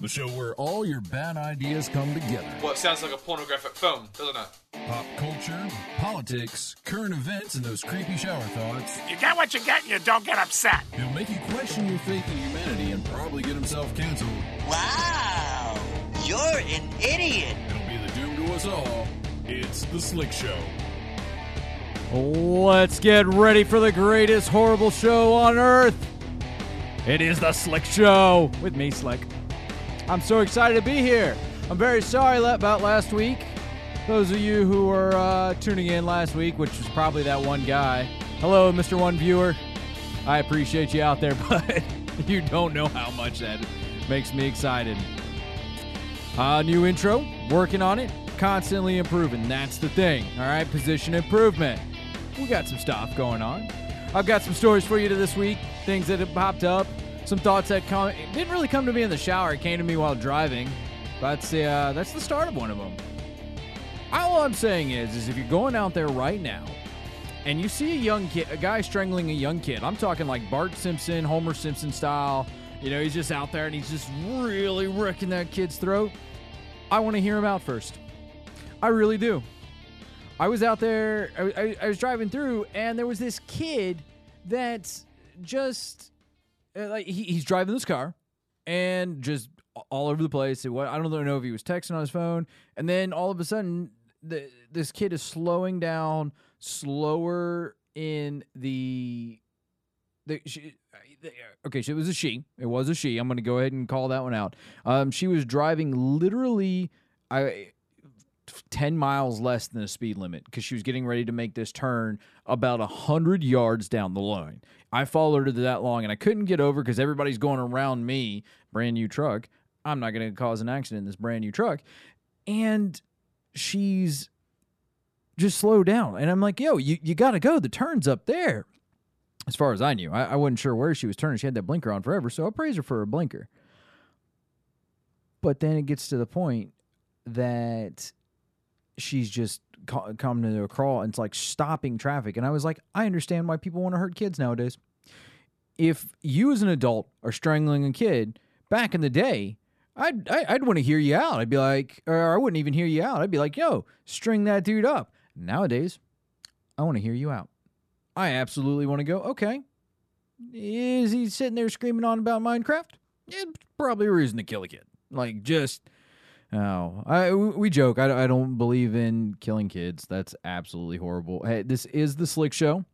The show where all your bad ideas come together. Well, it sounds like a pornographic film, doesn't it? Pop culture, politics, current events, and those creepy shower thoughts. You get what you get and you don't get upset. He'll make you question your faith in humanity and probably get himself canceled. Wow, you're an idiot. It'll be the doom to us all. It's The Slick Show. Let's get ready for the greatest horrible show on earth. It is The Slick Show with me, Slick. I'm so excited to be here. I'm very sorry about last week. Those of you who were uh, tuning in last week, which was probably that one guy. Hello, Mr. One Viewer. I appreciate you out there, but you don't know how much that makes me excited. Uh, new intro, working on it, constantly improving. That's the thing, all right? Position improvement. We got some stuff going on. I've got some stories for you this week, things that have popped up, some thoughts that come, didn't really come to me in the shower. It came to me while driving. That's the, uh, that's the start of one of them. All I'm saying is, is if you're going out there right now and you see a young kid, a guy strangling a young kid, I'm talking like Bart Simpson, Homer Simpson style. You know, he's just out there and he's just really wrecking that kid's throat. I want to hear him out first. I really do. I was out there, I, I, I was driving through, and there was this kid that's just like he, he's driving this car and just all over the place. It, I don't know if he was texting on his phone, and then all of a sudden, the, this kid is slowing down slower in the. The, she, the, okay, so it was a she. It was a she. I'm going to go ahead and call that one out. Um, she was driving literally, I 10 miles less than the speed limit because she was getting ready to make this turn about 100 yards down the line. I followed her that long and I couldn't get over because everybody's going around me, brand new truck. I'm not going to cause an accident in this brand new truck. And she's just slow down. And I'm like, yo, you, you got to go. The turn's up there. As far as I knew, I, I wasn't sure where she was turning. She had that blinker on forever. So I praise her for her blinker. But then it gets to the point that she's just co- coming to a crawl and it's like stopping traffic. And I was like, I understand why people want to hurt kids nowadays. If you as an adult are strangling a kid back in the day, I'd I'd want to hear you out. I'd be like, or I wouldn't even hear you out. I'd be like, yo, string that dude up. Nowadays, I want to hear you out. I absolutely want to go. Okay, is he sitting there screaming on about Minecraft? Yeah, probably a reason to kill a kid. Like just Oh, I we joke. I, I don't believe in killing kids. That's absolutely horrible. Hey, this is the Slick Show.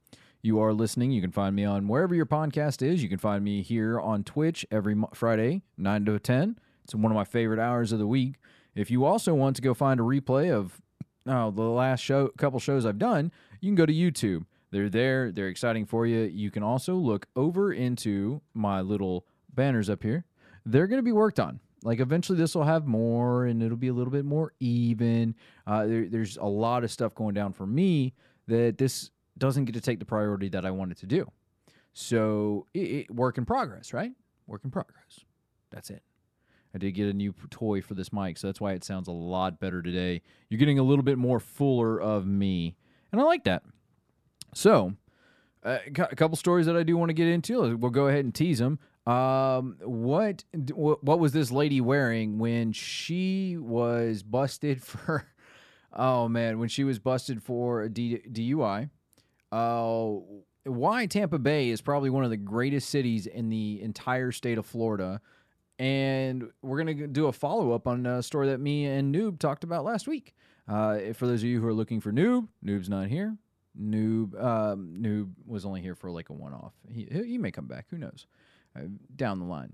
You are listening. You can find me on wherever your podcast is. You can find me here on Twitch every Friday, nine to ten. It's one of my favorite hours of the week. If you also want to go find a replay of oh, the last show, couple shows I've done, you can go to YouTube. They're there. They're exciting for you. You can also look over into my little banners up here. They're going to be worked on like eventually this will have more and it'll be a little bit more even. Uh, there, there's a lot of stuff going down for me that this doesn't get to take the priority that i wanted to do. So it, it, work in progress right? Work in progress. That's it. I did get a new toy for this mic so that's why it sounds a lot better today. You're getting a little bit more fuller of me and i like that. So uh, a couple stories that i do want to get into we'll go ahead and tease them um, what what was this lady wearing when she was busted for? Oh man, when she was busted for a D- DUI. Uh, why Tampa Bay is probably one of the greatest cities in the entire state of Florida, and we're gonna do a follow up on a story that me and Noob talked about last week. Uh, for those of you who are looking for Noob, Noob's not here. Noob, um, Noob was only here for like a one off. He he may come back. Who knows? Down the line.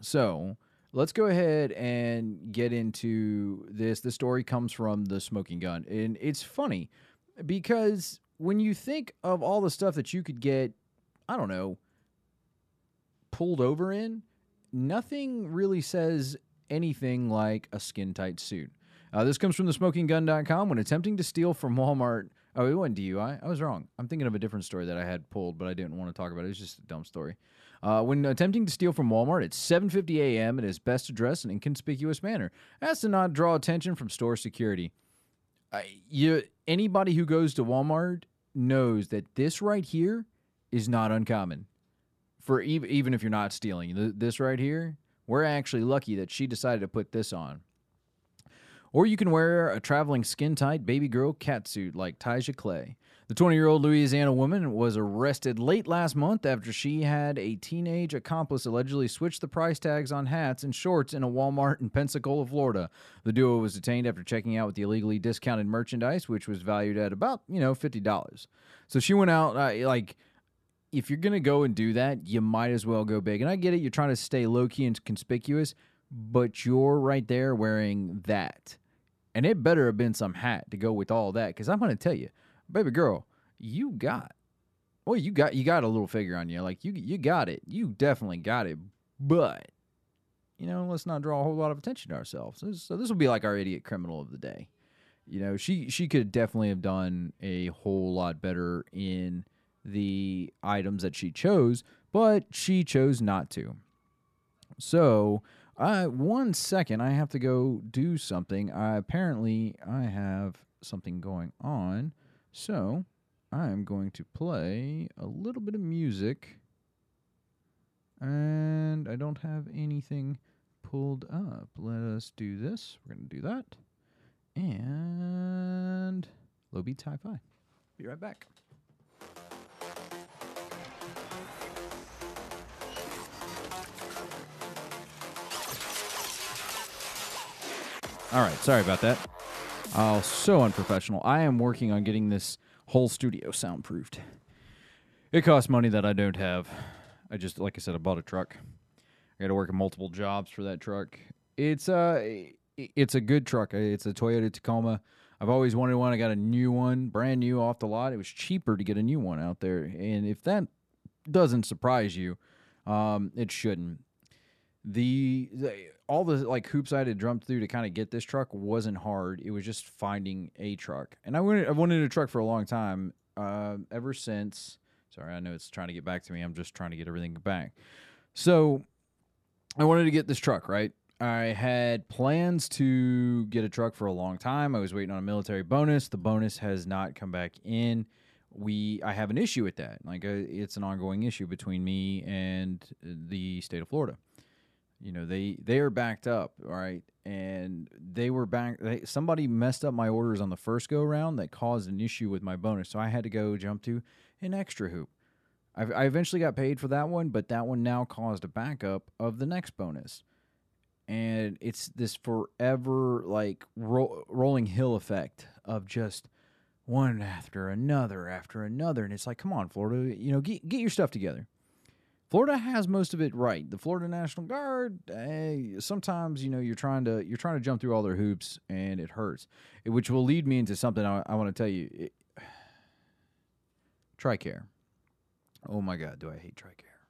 So let's go ahead and get into this. The story comes from the smoking gun, and it's funny because when you think of all the stuff that you could get, I don't know, pulled over in, nothing really says anything like a skin tight suit. Uh, this comes from the smokinggun.com. When attempting to steal from Walmart, oh, it wasn't DUI. I was wrong. I'm thinking of a different story that I had pulled, but I didn't want to talk about it. It's just a dumb story. Uh, when attempting to steal from Walmart at 7:50 a.m., it is best to dress in an inconspicuous manner, as to not draw attention from store security. You, anybody who goes to Walmart knows that this right here is not uncommon. For even even if you're not stealing, this right here, We're actually lucky that she decided to put this on. Or you can wear a traveling skin tight baby girl catsuit like Tyja Clay. The 20 year old Louisiana woman was arrested late last month after she had a teenage accomplice allegedly switch the price tags on hats and shorts in a Walmart in Pensacola, Florida. The duo was detained after checking out with the illegally discounted merchandise, which was valued at about, you know, $50. So she went out, uh, like, if you're going to go and do that, you might as well go big. And I get it, you're trying to stay low key and conspicuous, but you're right there wearing that. And it better have been some hat to go with all that because I'm going to tell you, baby girl, you got, well, you got you got a little figure on you. Like you you got it. You definitely got it. But you know, let's not draw a whole lot of attention to ourselves. So this, will be like our idiot criminal of the day. You know, she she could definitely have done a whole lot better in the items that she chose, but she chose not to. So, uh, one second, I have to go do something. I apparently I have something going on, so I'm going to play a little bit of music, and I don't have anything pulled up. Let us do this. We're gonna do that, and low beat hi-fi. Be right back. All right, sorry about that. Oh, so unprofessional. I am working on getting this whole studio soundproofed. It costs money that I don't have. I just, like I said, I bought a truck. I got to work in multiple jobs for that truck. It's uh, i- it's a good truck. It's a Toyota Tacoma. I've always wanted one. I got a new one, brand new off the lot. It was cheaper to get a new one out there, and if that doesn't surprise you, um, it shouldn't the, the all the like hoops I had to jump through to kind of get this truck wasn't hard. It was just finding a truck, and I wanted I've wanted a truck for a long time. Uh, ever since, sorry, I know it's trying to get back to me. I'm just trying to get everything back. So, I wanted to get this truck right. I had plans to get a truck for a long time. I was waiting on a military bonus. The bonus has not come back in. We I have an issue with that. Like uh, it's an ongoing issue between me and the state of Florida you know they they are backed up all right and they were back they, somebody messed up my orders on the first go round that caused an issue with my bonus so i had to go jump to an extra hoop. I've, i eventually got paid for that one but that one now caused a backup of the next bonus. And it's this forever like ro- rolling hill effect of just one after another after another and it's like come on florida you know get, get your stuff together Florida has most of it right. The Florida National Guard, eh, sometimes you know you're trying to you're trying to jump through all their hoops and it hurts, It- which will lead me into something I, I want to tell you. Tricare. Oh my God, do I hate Tricare?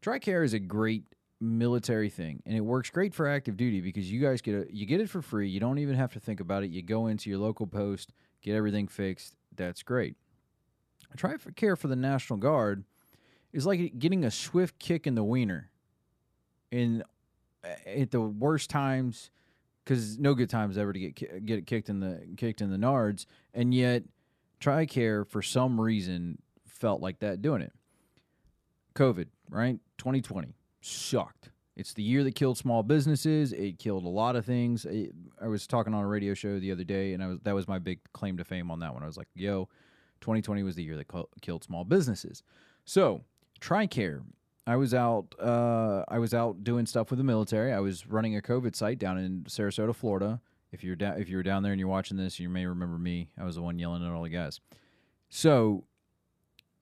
Tricare is a great military thing, and it works great for active duty because you guys get a, you get it for free. You don't even have to think about it. You go into your local post, get everything fixed. That's great. Tricare for the National Guard is like getting a swift kick in the wiener in eh, at the worst times because no good times ever to get get kicked in the kicked in the nards and yet tricare for some reason felt like that doing it. Covid right? 2020 sucked. It's the year that killed small businesses. It killed a lot of things. It- i was talking on a radio show the other day and i was that was my big claim to fame on that one. I was like yo 2020 was the year that co- killed small businesses. So TRICARE. I was out. Uh, I was out doing stuff with the military. I was running a COVID site down in Sarasota, Florida. If you're down, if you're down there and you're watching this, you may remember me. I was the one yelling at all the guys. So,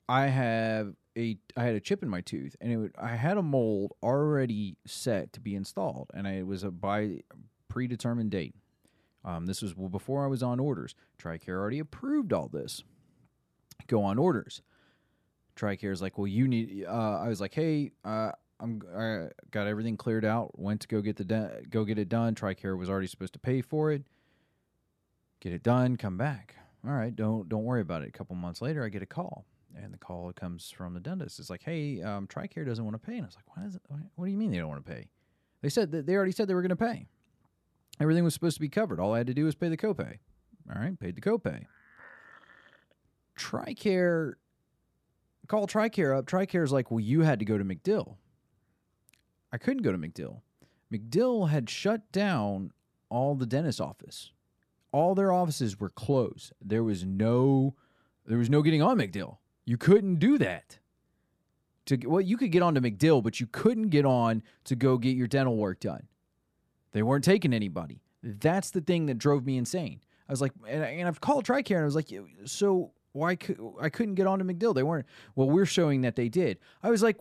I have a I had a chip in my tooth, and it would, I had a mold already set to be installed, and I, it was a by predetermined date. Um, this was before I was on orders. TRICARE already approved all this. Go on orders. TRICARE is like, well, you need. Uh, I was like, hey, uh, I'm I got everything cleared out. Went to go get the de- go get it done. TRICARE was already supposed to pay for it. Get it done. Come back. All right. Don't don't worry about it. A couple months later, I get a call, and the call comes from the dentist. It's like, hey, um, TRICARE doesn't want to pay, and I was like, what is it? What do you mean they don't want to pay? They said that they already said they were going to pay. Everything was supposed to be covered. All I had to do was pay the copay. All right, paid the copay. TRICARE call TRICARE up. TRICARE's like, well, you had to go to MacDill. I couldn't go to MacDill. MacDill had shut down all the dentist office. All their offices were closed. There was no there was no getting on MacDill. You couldn't do that. To well, you could get on to MacDill, but you couldn't get on to go get your dental work done. They weren't taking anybody. That's the thing that drove me insane. I was like, and, I, and I've called TRICARE and I was like, so why could I couldn't get on to MacDill? They weren't. Well, we're showing that they did. I was like,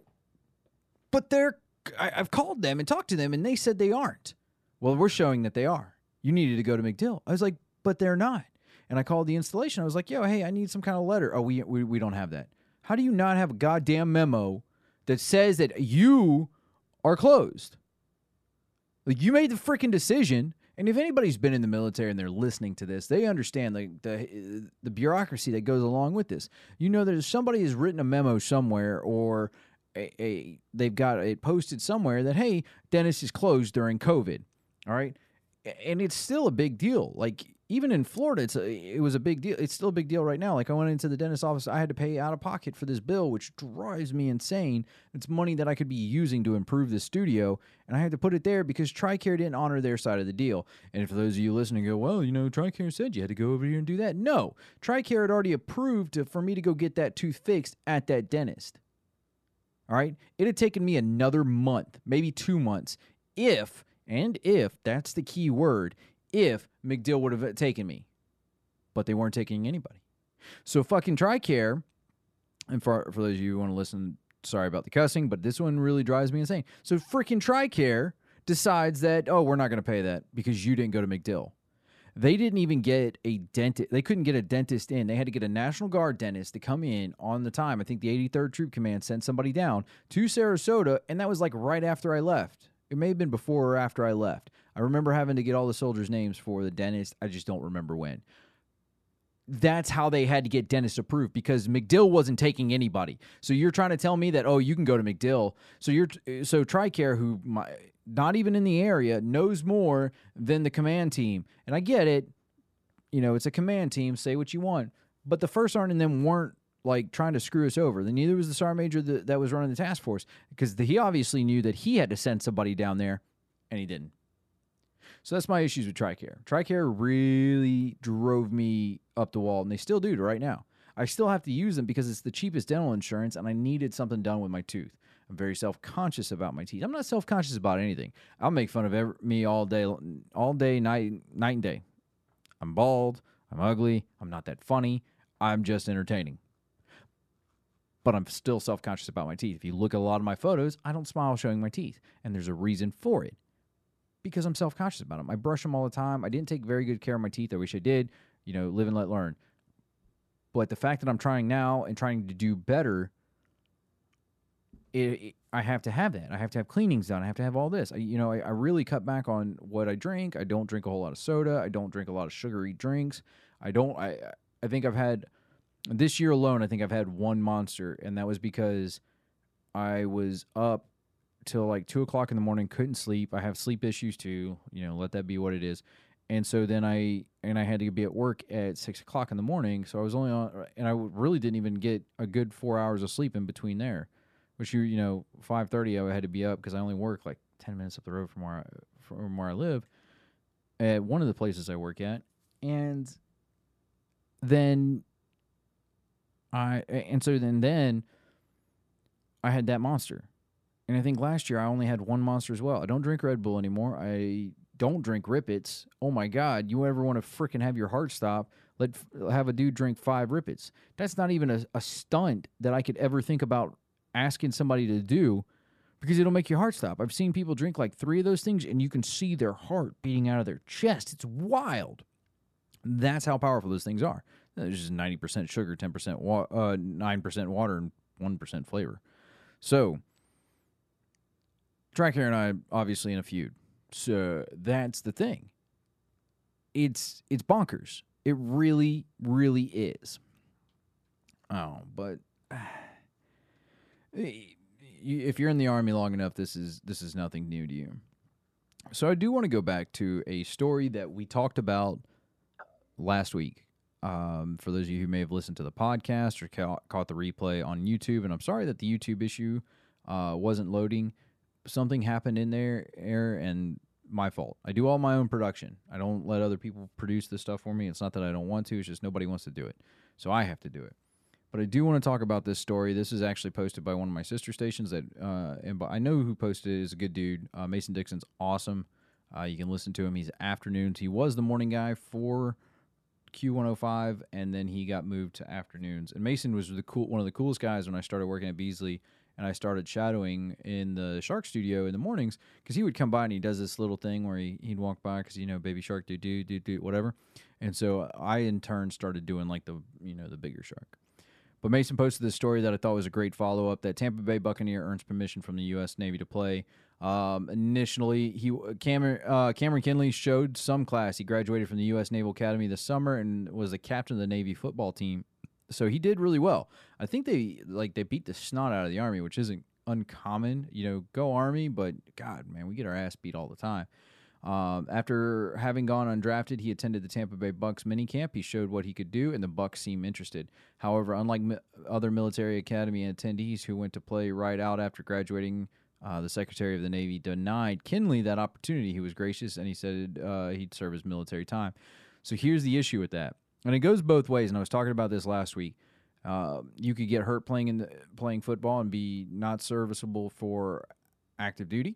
but they're. I, I've called them and talked to them, and they said they aren't. Well, we're showing that they are. You needed to go to MacDill. I was like, but they're not. And I called the installation. I was like, yo, hey, I need some kind of letter. Oh, we we, we don't have that. How do you not have a goddamn memo that says that you are closed? Like you made the freaking decision. And if anybody's been in the military and they're listening to this, they understand the, the the bureaucracy that goes along with this. You know that somebody has written a memo somewhere or a, a they've got it posted somewhere that hey, Dennis is closed during COVID. All right, and it's still a big deal. Like even in Florida, it's a, it was a big deal. It's still a big deal right now. Like I went into the dentist office, I had to pay out of pocket for this bill, which drives me insane. It's money that I could be using to improve the studio, and I had to put it there because TRICARE didn't honor their side of the deal. And for those of you listening, go, well, you know, TRICARE said you had to go over here and do that. No, TRICARE had already approved to, for me to go get that tooth fixed at that dentist. All right, it had taken me another month, maybe two months, if and if that's the key word if MacDill would have taken me. But they weren't taking anybody. So fucking TRICARE, and for, for those of you who want to listen, sorry about the cussing, but this one really drives me insane. So freaking TRICARE decides that, oh, we're not going to pay that because you didn't go to MacDill. They didn't even get a dentist. They couldn't get a dentist in. They had to get a National Guard dentist to come in on the time. I think the 83rd Troop Command sent somebody down to Sarasota, and that was like right after I left. It may have been before or after I left. I remember having to get all the soldiers' names for the dentist. I just don't remember when. That's how they had to get dentist approved because MacDill wasn't taking anybody. So you're trying to tell me that oh you can go to MacDill. So you're so TRICARE who my, not even in the area knows more than the command team. And I get it. You know, it's a command team, say what you want. But the first sergeant and them weren't like trying to screw us over. Then neither was the sergeant major that, that was running the task force because he obviously knew that he had to send somebody down there and he didn't. So that's my issues with TRICARE. TRICARE really drove me up the wall, and they still do to right now. I still have to use them because it's the cheapest dental insurance, and I needed something done with my tooth. I'm very self conscious about my teeth. I'm not self conscious about anything. I'll make fun of every, me all day, all day, night, night and day. I'm bald. I'm ugly. I'm not that funny. I'm just entertaining. But I'm still self conscious about my teeth. If you look at a lot of my photos, I don't smile showing my teeth, and there's a reason for it because I'm self conscious about them. I brush them all the time. I didn't take very good care of my teeth. I wish I did. You know, live and let learn. But the fact that I'm trying now and trying to do better, it, it, I have to have that. I have to have cleanings done. I have to have all this. I, you know, I, I really cut back on what I drink. I don't drink a whole lot of soda. I don't drink a lot of sugary drinks. I don't. I I think I've had this year alone. I think I've had one monster, and that was because I was up till like two o'clock in the morning, couldn't sleep. I have sleep issues too. You know, let that be what it is. And so then I and I had to be at work at six o'clock in the morning. So I was only on, and I really didn't even get a good four hours of sleep in between there. Which you you know five thirty I had to be up because I only work like ten minutes up the road from where I, from where I live at one of the places I work at, and then I and so then then I had that monster and I think last year I only had one monster as well. I don't drink Red Bull anymore. I don't drink Rip Its. Oh my God, you ever want to freaking have your heart stop? Let have a dude drink five Rip Its. That's not even a, a stunt that I could ever think about asking somebody to do because it'll make your heart stop. I've seen people drink like three of those things and you can see their heart beating out of their chest. It's wild. That's how powerful those things are. There's just 90% sugar, 10% wa- uh, 9% water, and 1% flavor. So, TRICARE and I obviously in a feud. So that's the thing. It's it's bonkers. It really, really is. Oh, but if you're in the army long enough, this is this is nothing new to you. So I do want to go back to a story that we talked about last week. Um, for those of you who may have listened to the podcast or ca- caught the replay on YouTube, and I'm sorry that the YouTube issue uh, wasn't loading something happened in there, air, and my fault. I do all my own production. I don't let other people produce this stuff for me. It's not that I don't want to. It's just nobody wants to do it, so I have to do it. But I do want to talk about this story. This is actually posted by one of my sister stations that, uh, and I know who posted it is a good dude. Uh, Mason Dixon's awesome. Uh, you can listen to him. He's afternoons. He was the morning guy for Q105, and then he got moved to afternoons. And Mason was the cool, one of the coolest guys when I started working at Beasley, and I started shadowing in the Shark Studio in the mornings because he would come by and he does this little thing where he, he'd walk by because you know Baby Shark do do do do whatever, and so I in turn started doing like the you know the bigger shark. But Mason posted this story that I thought was a great follow up that Tampa Bay Buccaneer earns permission from the U.S. Navy to play. Um, initially, he Cameron uh, Cameron Kinley showed some class. He graduated from the U.S. Naval Academy this summer and was the captain of the Navy football team. So he did really well. I think they like they beat the snot out of the Army, which isn't uncommon. You know, go Army, but God, man, we get our ass beat all the time. Um, after having gone undrafted, he attended the Tampa Bay Bucks minicamp. He showed what he could do, and the Bucks seemed interested. However, unlike mi- other military academy attendees who went to play right out after graduating, uh, the Secretary of the Navy denied Kinley that opportunity. He was gracious, and he said uh, he'd serve his military time. So here's the issue with that, and it goes both ways. And I was talking about this last week. Uh, you could get hurt playing in the, playing football and be not serviceable for active duty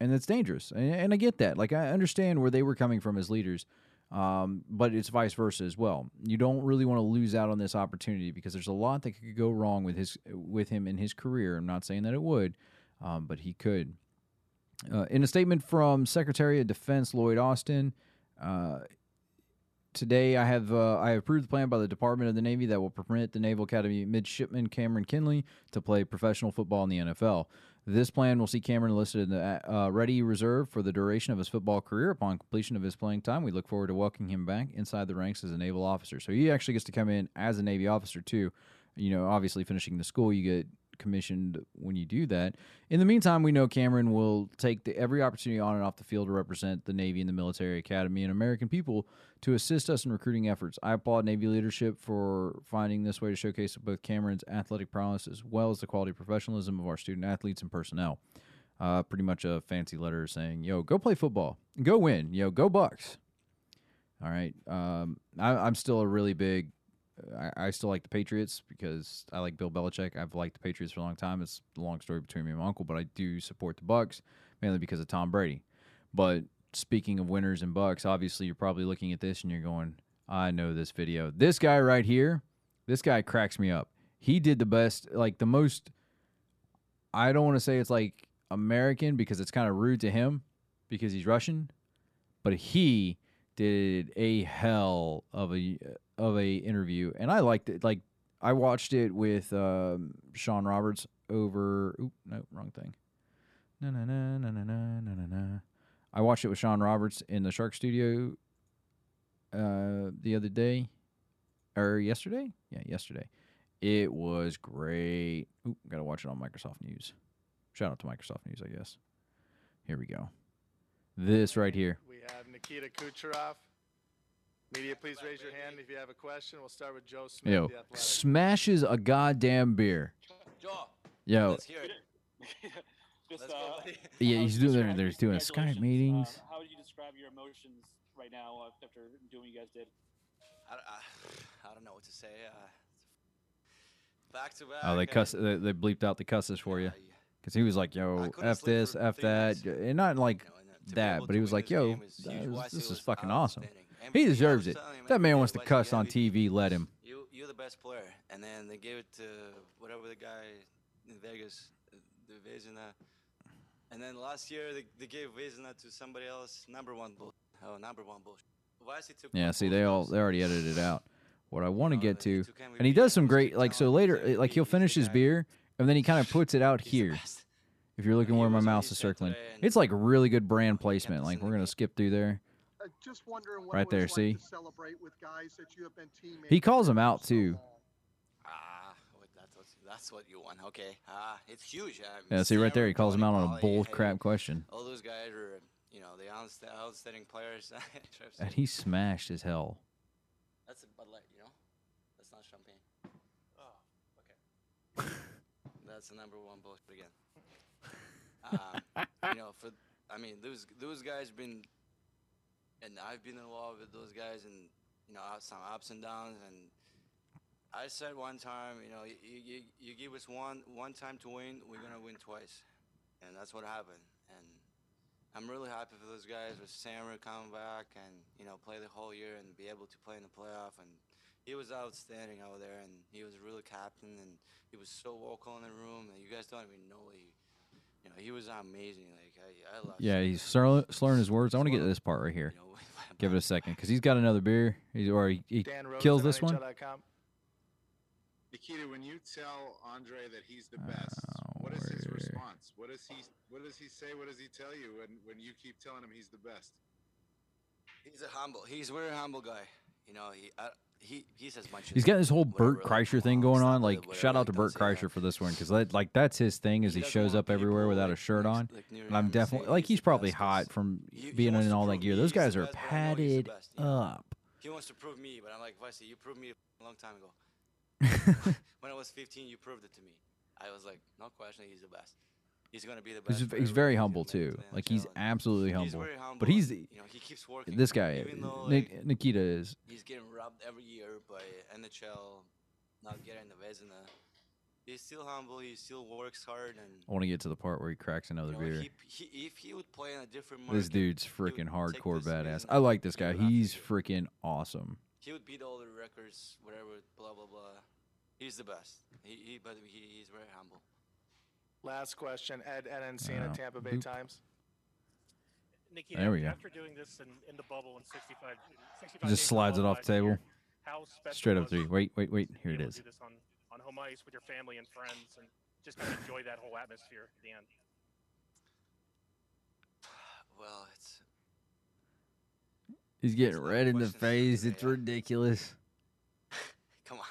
and that's dangerous. And, and, I get that. Like I understand where they were coming from as leaders, um, but it's vice versa as well. You don't really want to lose out on this opportunity because there's a lot that could go wrong with his with him in his career. I'm not saying that it would, um, but he could. Uh, in a statement from Secretary of Defense Lloyd Austin. Uh, Today, I have uh, I approved the plan by the Department of the Navy that will permit the Naval Academy midshipman Cameron Kinley to play professional football in the NFL. This plan will see Cameron listed in the uh, ready reserve for the duration of his football career. Upon completion of his playing time, we look forward to welcoming him back inside the ranks as a naval officer. So he actually gets to come in as a Navy officer too. You know, obviously finishing the school, you get commissioned when you do that. In the meantime, we know Cameron will take the, every opportunity on and off the field to represent the Navy and the military academy and American people to assist us in recruiting efforts. I applaud Navy leadership for finding this way to showcase both Cameron's athletic prowess as well as the quality professionalism of our student athletes and personnel. Uh, pretty much a fancy letter saying, "Yo, go play football, go win, yo, go Bucks." All right, um, I, I'm still a really big I, I, still like the Patriots because I like Bill Belichick. I've liked the Patriots for a long time. It's a long story between me and my uncle, but I do support the Bucks mainly because of Tom Brady. But speaking of winners and Bucks, obviously you're probably looking at this and you're going, I know this video. This guy right here, this guy cracks me up. He did the best, like the most. I don't want to say it's like American because it's kind of rude to him because he's Russian, but he did a hell of a of a interview, and I liked it. Like I watched it with um, Sean Roberts over. Oop, no, wrong thing. Na na na na na na na na. I watched it with Sean Roberts in the Shark Studio uh, the other day, or yesterday. Yeah, yesterday. It was great. Oop, gotta watch it on Microsoft News. Shout out to Microsoft News, I guess. Here we go. This right here. We have Nikita Kucherov. Media, please raise your hand if you have a question. We'll start with Joe Smith. Yo, smashes a goddamn beer. Joe, Yo, let's hear it. Just, Let's uh, yeah, he's doing. describe They're doing Skype meetings. Uh, how would you describe your emotions right now after doing what you guys did? I, don't- I, I don't know what to say. Uh, back to back. Oh, they uh, cuss. They, they bleeped out the cusses for you because he was like, "Yo, f this, f that," and not like you know, and, to be that, but he was like, "Yo, game is that huge. is- Wasi this is fucking awesome." He deserves it. That man, wants to cuss on. TV. Let him. You, you're the best player, and then they gave it to whatever the guy in Vegas, the Vezina. And then last year they, they gave Vezina to somebody else. Number one bull. Oh, number one took Yeah, see, they all they already edited it out. What I want oh, to get to, and he does some great like so later, like he'll MVP, he's the finish his beer and then he kind of puts it out here. If you're looking where my mouse is circling, it's like really good brand placement. Like we're gonna skip through there. Just wondering what Right there, like see? to celebrate with guys that you have been teammates He calls him out, so too. Ah, wait, that's what, that's what you want. Okay. Ah, it's huge. Uh, Yeah, see right there, he calls him out on a Polley, bold hey, crap question, All those guys are, you know, the outstanding players. and he smashed as hell. That's a Bud Light, you know? That's not champagne. Oh, okay. That's the number one bullshit again. Um, you know, for I mean, those those guys been, and I've been involved with those guys, and you know, some ups and downs. And I said one time, you know, you, you, you give us one one time to win, we're gonna win twice, and that's what happened. And I'm really happy for those guys with Stammer coming back and you know play the whole year and be able to play in the playoff. And he was outstanding out there, and he was a really captain, and he was so vocal in the room. And you guys don't even know he, you know, he was amazing. Like I, I love. Yeah, he's slur- slurring his words. I want to get to this part right here. Give it a second because he's got another beer. He's or he, he Dan Rose kills at this one. NHL.com. Nikita, when you tell Andre that he's the oh, best, what is his where- response? What does he What does he say? What does he tell you when when you keep telling him he's the best? He's a humble. He's a very humble guy. You know, he I, he he says much. He's got this whole Bert Kreischer thing going on. Like, shout out to Bert. Kreischer for this one because that, like, that's his thing. Is He shows up everywhere without a shirt on, and I'm definitely like he's probably hot from being in all that gear. Those guys are best, but I know he's the padded best, you know? up. He wants to prove me, but I'm like, Vasi, you proved me a long time ago. when I was 15, you proved it to me. I was like, no question, he's the best. He's gonna be the best. He's, he's very humble too. Like he's absolutely he's humble. very humble But he's you know, he keeps working. this guy, though, like, Nikita is. He's getting robbed every year by NHL, not getting the Vezina. He's still humble. He still works hard, and I want to get to the part where he cracks another you know, beer. he, he, if he would play in a different market, This dude's freaking hardcore badass. I like this guy. to He's freaking awesome. He would beat all the records, whatever, blah blah blah. He's the best. He, he but he, he's very humble. Last question, Ed Ed Encina, Oh, Tampa Bay boop. Times. Nikita, There we go. after doing this in, in the bubble in 65, 65 He just slides it bubble off the table. year, how special Straight up was three. Wait, wait, wait. Here be it able is. do this on, on home ice with your family and friends and just kind of enjoy that whole atmosphere at the end. Well, it's He's getting It's not red in the questions for face. today, It's yeah. ridiculous. come on.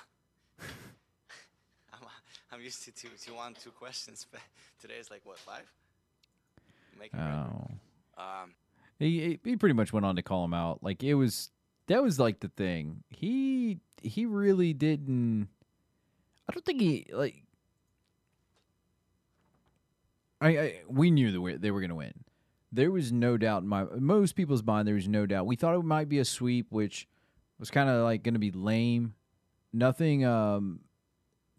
I'm I'm used to two to one two questions, but today is like what five? Making. Oh. Um, He he- he pretty much went on to call him out. Like it was that was like the thing. He he really didn't. I don't think he like. I, I we knew that we, they were going to win. There was no doubt in my most people's mind. There was no doubt. We thought it might be a sweep, which was kind of like going to be lame. Nothing. Um,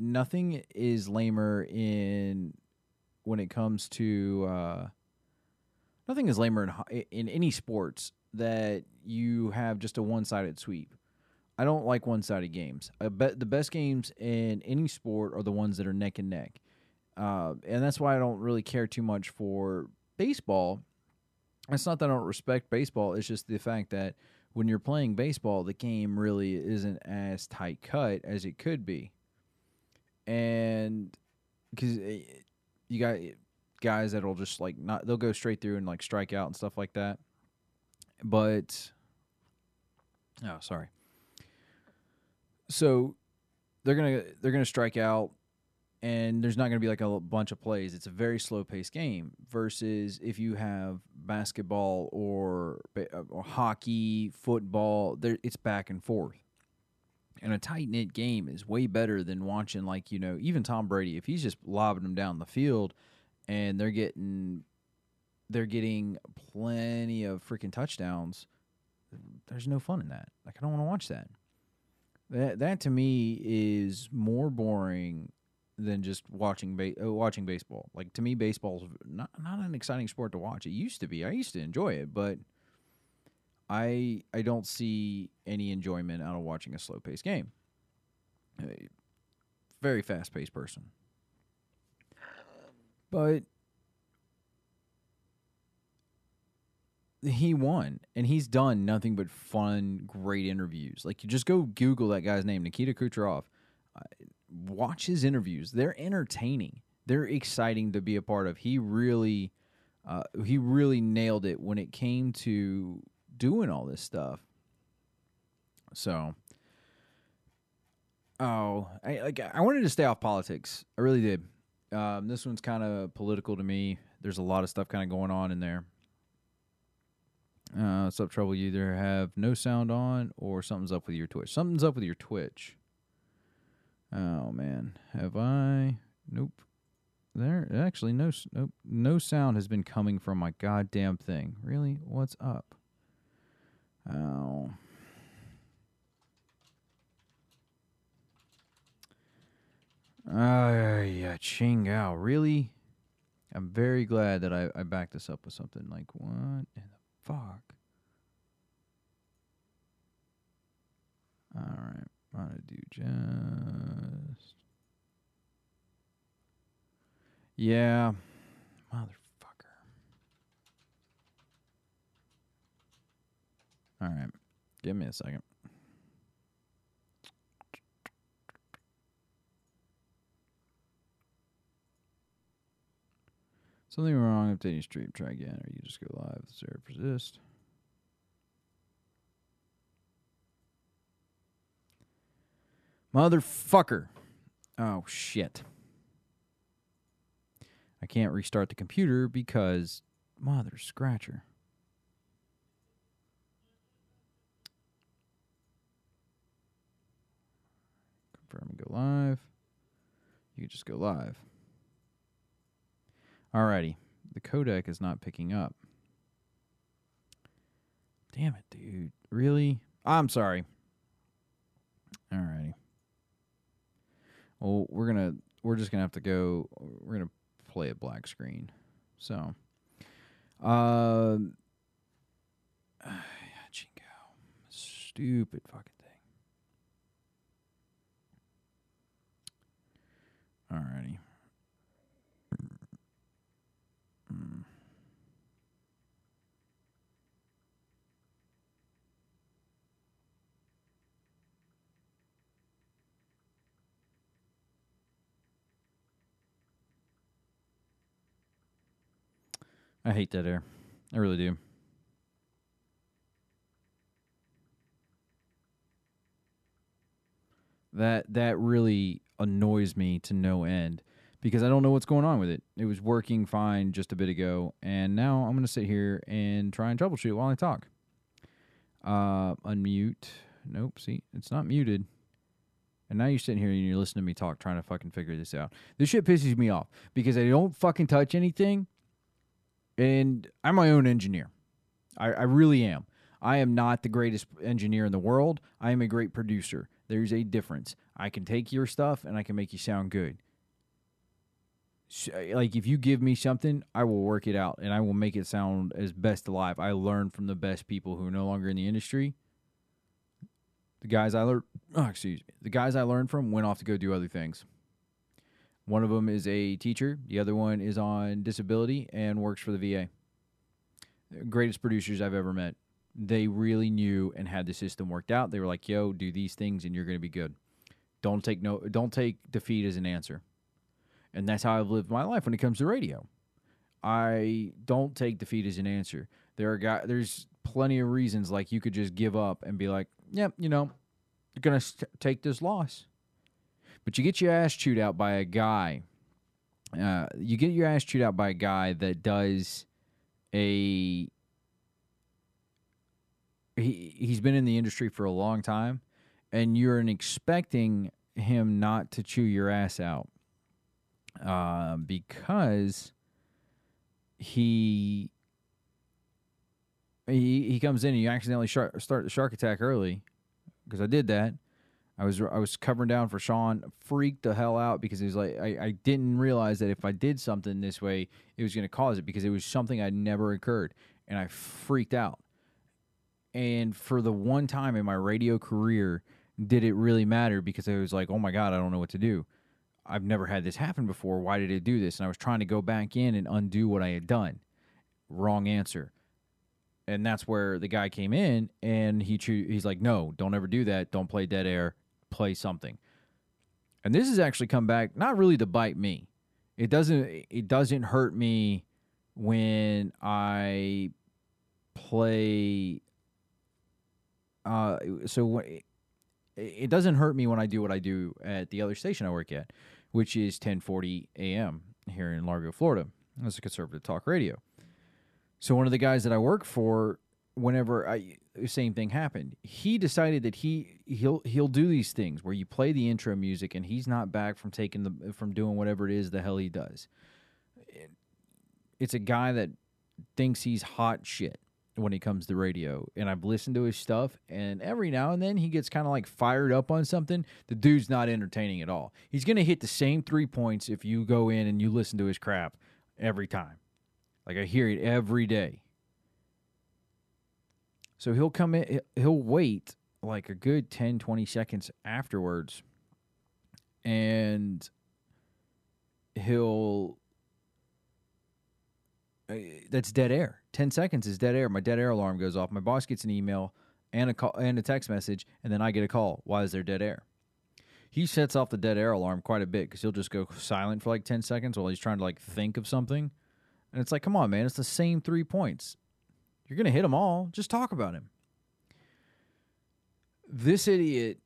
nothing is lamer in when it comes to. Uh, nothing is lamer in, in any sports that you have just a one-sided sweep. I don't like one-sided games. I bet the best games in any sport are the ones that are neck and neck, uh, and that's why I don't really care too much for baseball. It's not that I don't respect baseball. It's just the fact that when you're playing baseball, the game really isn't as tight cut as it could be, and because eh, you got eh, guys that'll just like not they'll go straight through and like strike out and stuff like that. But oh, sorry. So they're gonna they're gonna strike out, and there's not gonna be like a bunch of plays. It's a very slow paced game. Versus if you have basketball or or hockey, football, there it's back and forth. And a tight knit game is way better than watching like you know even Tom Brady if he's just lobbing them down the field and they're getting they're getting plenty of freaking touchdowns. There's no fun in that. Like I don't want to watch that. That that to me is more boring than just watching ba- uh, watching baseball. Like to me, baseball's not not an exciting sport to watch. It used to be. I used to enjoy it, but I I don't see any enjoyment out of watching a slow paced game. A very fast paced person. But he won and he's done nothing but fun great interviews. Like you just go google that guy's name nikita kucherov. Watch his interviews. They're entertaining. They're exciting to be a part of. He really uh, he really nailed it when it came to doing all this stuff so oh i like i wanted to stay off politics i really did um, this one's kind of political to me there's a lot of stuff kind of going on in there uh, what's up, trouble? You either have no sound on or something's up with your Twitch. Something's up with your Twitch. Oh man, have I? Nope. There actually no s- no no sound has been coming from my goddamn thing. Really? What's up? Oh. Ah, yeah, Chingao. Really? I'm very glad that I, I backed this up with something like what in the fuck? All right, I'm gonna do just yeah, motherfucker. All right, give me a second. Something wrong updating stream. Try again, or you just go live. Zero persist. Motherfucker. Oh, shit. I can't restart the computer because mother scratcher. Confirm and go live. You just go live. Alrighty. The codec is not picking up. Damn it, dude. Really? I'm sorry. Alrighty. Well, we're gonna we're just gonna have to go we're gonna play a black screen. So um Chingo. Stupid fucking thing. Alrighty. I hate that air. I really do. That that really annoys me to no end because I don't know what's going on with it. It was working fine just a bit ago, and now I'm going to sit here and try and troubleshoot while I talk. Uh, unmute. Nope. See, it's not muted. And now you're sitting here and you're listening to me talk, trying to fucking figure this out. This shit pisses me off because I don't fucking touch anything, and I'm my own engineer. I, I really am. I am not the greatest engineer in the world. I am a great producer. There's a difference. I can take your stuff and I can make you sound good. Uh, like if you give me something, I will work it out and I will make it sound as best alive. I learn from the best people who are no longer in the industry. The guys I learned, oh, excuse me, the guys I learned from went off to go do other things. One of them is a teacher. The other one is on disability and works for the VA. Greatest producers I've ever met. They really knew and had the system worked out. They were like, "Yo, do these things and you're going to be good. Don't take no don't take defeat as an answer." And that's how I've lived my life when it comes to radio. I don't take defeat as an answer. There are guys, there's plenty of reasons like you could just give up and be like, "Yep, you know, you're going to st- take this loss." But you get your ass chewed out by a guy. Uh, you get your ass chewed out by a guy that does a. He he's been in the industry for a long time, and you're expecting him not to chew your ass out, uh, because he he he comes in and you accidentally start the shark attack early because I did that. I was I was covering down for Sean, freaked the hell out because he was like I, I didn't realize that if I did something this way, it was going to cause it because it was something I'd never occurred, and I freaked out. And for the one time in my radio career, did it really matter? Because I was like, oh my god, I don't know what to do. I've never had this happen before. Why did it do this? And I was trying to go back in and undo what I had done. Wrong answer and that's where the guy came in and he choo- he's like no don't ever do that don't play dead air play something and this has actually come back not really to bite me it doesn't it doesn't hurt me when i play uh so it doesn't hurt me when i do what i do at the other station i work at which is 1040 am here in largo florida that's a conservative talk radio so one of the guys that I work for whenever I the same thing happened. He decided that he he'll he'll do these things where you play the intro music and he's not back from taking the from doing whatever it is the hell he does. It's a guy that thinks he's hot shit when it comes to radio. And I've listened to his stuff and every now and then he gets kind of like fired up on something. The dude's not entertaining at all. He's going to hit the same 3 points if you go in and you listen to his crap every time. Like I hear it every day. So he'll come in, he'll wait like a good 10, 20 seconds afterwards. And he'll. Uh, That's dead air. 10 seconds is dead air. My dead air alarm goes off. My boss gets an email and a call and a text message, and then I get a call. Why is there dead air? He sets off the dead air alarm quite a bit because he'll just go silent for like 10 seconds while he's trying to like think of something. And it's like, come on, man, it's the same three points. You're going to hit them all. Just talk about him. This idiot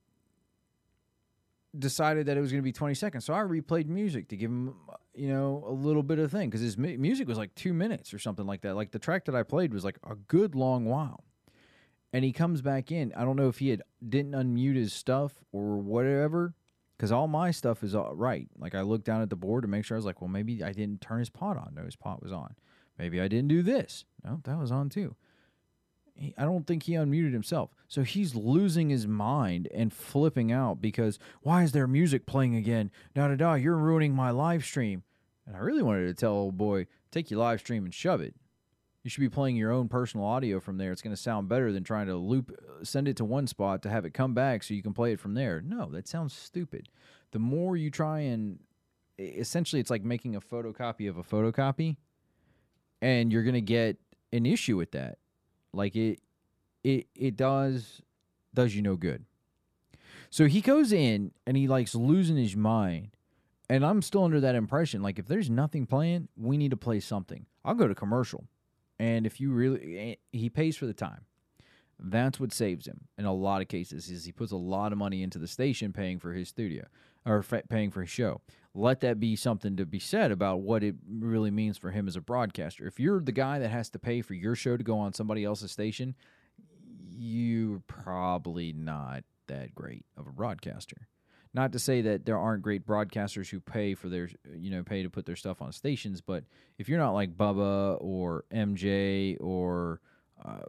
decided that it was going to be 20 seconds. So I replayed music to give him, uh, you know, a little bit of thing because his mu- music was like two minutes or something like that. Like the track that I played was like a good long while. And he comes back in. I don't know if he had didn't unmute his stuff or whatever because all my stuff is all right. Like I looked down at the board to make sure I was like, well, maybe I didn't turn his pot on. No, his pot was on. Maybe I didn't do this. No, that was on too. He, I don't think he unmuted himself. So he's losing his mind and flipping out because why is there music playing again? Da da da, you're ruining my live stream. And I really wanted to tell old boy, take your live stream and shove it. You should be playing your own personal audio from there. It's going to sound better than trying to loop, send it to one spot to have it come back so you can play it from there. No, that sounds stupid. The more you try and essentially, it's like making a photocopy of a photocopy, and you're going to get an issue with that. Like it, it, it does does you no good. So he goes in and he likes losing his mind. And I'm still under that impression. Like, if there's nothing playing, we need to play something. I'll go to commercial. And if you really, eh, he pays for the time. That's what saves him in a lot of cases. Is he puts a lot of money into the station paying for his studio or paying for his show. Let that be something to be said about what it really means for him as a broadcaster. If you're the guy that has to pay for your show to go on somebody else's station, you're probably not that great of a broadcaster. Not to say that there aren't great broadcasters who pay for their, you know, pay to put their stuff on stations, but if you're not like Bubba or MJ or uh,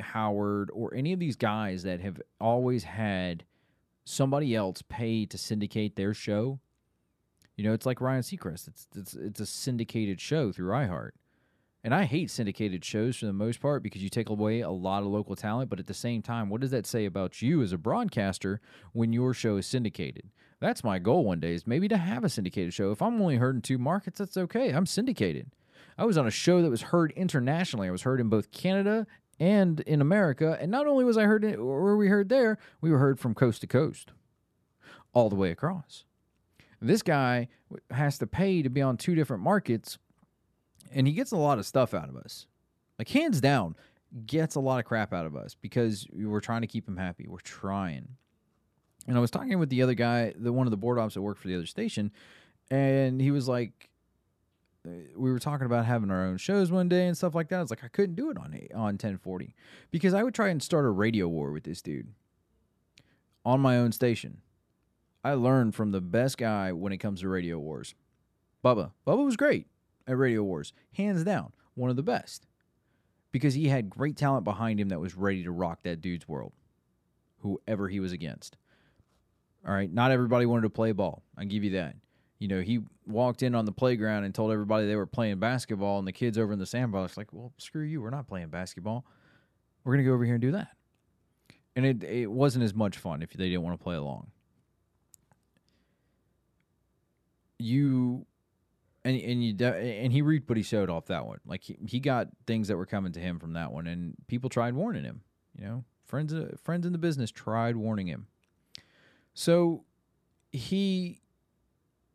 Howard or any of these guys that have always had somebody else pay to syndicate their show, you know, it's like Ryan Seacrest. It's it's it's a syndicated show through iHeart. And I hate syndicated shows for the most part because you take away a lot of local talent. But at the same time, what does that say about you as a broadcaster when your show is syndicated? That's my goal one day is maybe to have a syndicated show. If I'm only heard in two markets, that's okay. I'm syndicated. I was on a show that was heard internationally. I was heard in both Canada and in America. And not only was I heard in, or were we heard there, we were heard from coast to coast, all the way across. This guy has to pay to be on two different markets and he gets a lot of stuff out of us. Like hands down, gets a lot of crap out of us because we're trying to keep him happy. We're trying. And I was talking with the other guy, the one of the board ops that worked for the other station, and he was like, uh, we were talking about having our own shows one day and stuff like that. I was like, I couldn't do it on on 1040 because I would try and start a radio war with this dude on my own station. I learned from the best guy when it comes to radio wars. Bubba. Bubba was great at Radio Wars, hands down, one of the best. Because he had great talent behind him that was ready to rock that dude's world, whoever he was against. All right, not everybody wanted to play ball. I give you that. You know, he walked in on the playground and told everybody they were playing basketball, and the kids over in the sandbox like, "Well, screw you, we're not playing basketball. We're gonna go over here and do that." And it it wasn't as much fun if they didn't want to play along. You and and you and he reaped what he showed off that one. Like he, he got things that were coming to him from that one, and people tried warning him. You know, friends uh, friends in the business tried warning him. So he,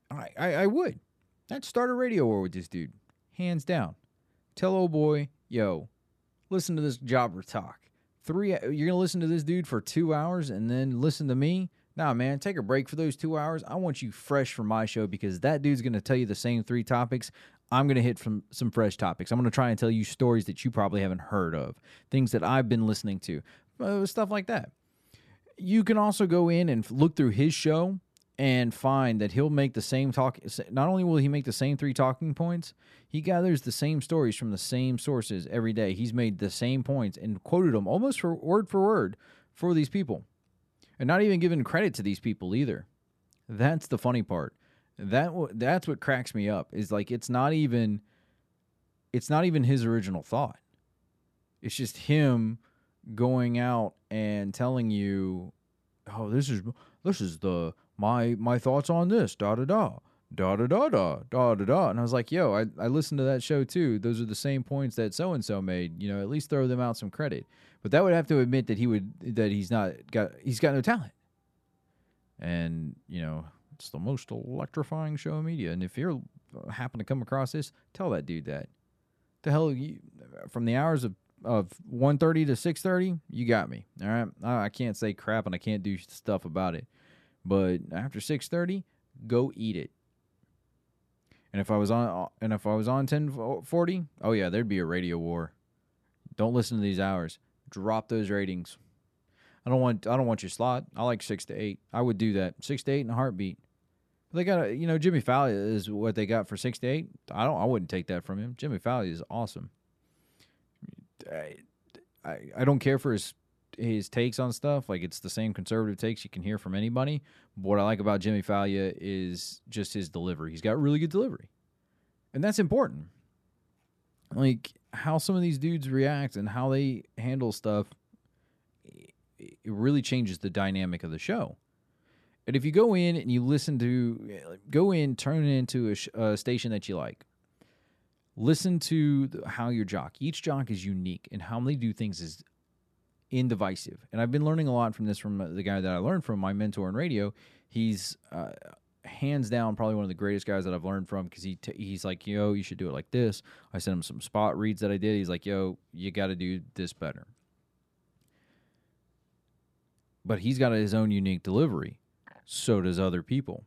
I I, I would, I'd start a radio war with this dude, hands down. Tell old boy, yo, listen to this jobber talk. Three, you're gonna listen to this dude for two hours and then listen to me. Nah, man, take a break for those two hours. I want you fresh for my show because that dude's going to tell you the same three topics. I'm going to hit from some fresh topics. I'm going to try and tell you stories that you probably haven't heard of, things that I've been listening to, uh, stuff like that. You can also go in and look through his show and find that he'll make the same talk. Not only will he make the same three talking points, he gathers the same stories from the same sources every day. He's made the same points and quoted them almost for word for word for these people, and not even giving credit to these people either. That's the funny part. That w- that's what cracks me up. Is like it's not even it's not even his original thought. It's just him going out and telling you, "Oh, this is this is the my my thoughts on this." Da da da. Da da da da da da da. And I was like, yo, I, I listened to that show too. Those are the same points that so and so made. You know, at least throw them out some credit. But that would have to admit that he would that he's not got he's got no talent. And, you know, it's the most electrifying show in media. And if you're uh, happen to come across this, tell that dude that. The hell you from the hours of of 1.30 to 6.30 you got me all right I, I can't say crap and i can't do stuff about it but after 6.30 go eat it and if i was on and if i was on 10.40 oh yeah there'd be a radio war don't listen to these hours drop those ratings. I don't want i don't want your slot. I like six to eight. I would do that. Six to eight in a heartbeat. They got a you know jimmy failla is what they got for six to eight. I don't i wouldn't take that from him. Jimmy fallon is awesome. I, I, I don't care for his his takes on stuff. Like it's the same conservative takes you can hear from anybody. But what I like about Jimmy Failla is just his delivery. He's got really good delivery, and that's important. Like how some of these dudes react and how they handle stuff, it really changes the dynamic of the show. And if you go in and you listen to, go in, turn it into a, a station that you like. Listen to the, how your jock each jock is unique and how they do things is indivisive. And i've been learning a lot from this from the guy that i learned from my mentor in radio. He's uh, hands down probably one of the greatest guys that i've learned from because he t- he's like yo you should do it like this. I sent him some spot reads that i did. He's like yo you got to do this better. But he's got his own unique delivery. So does other people.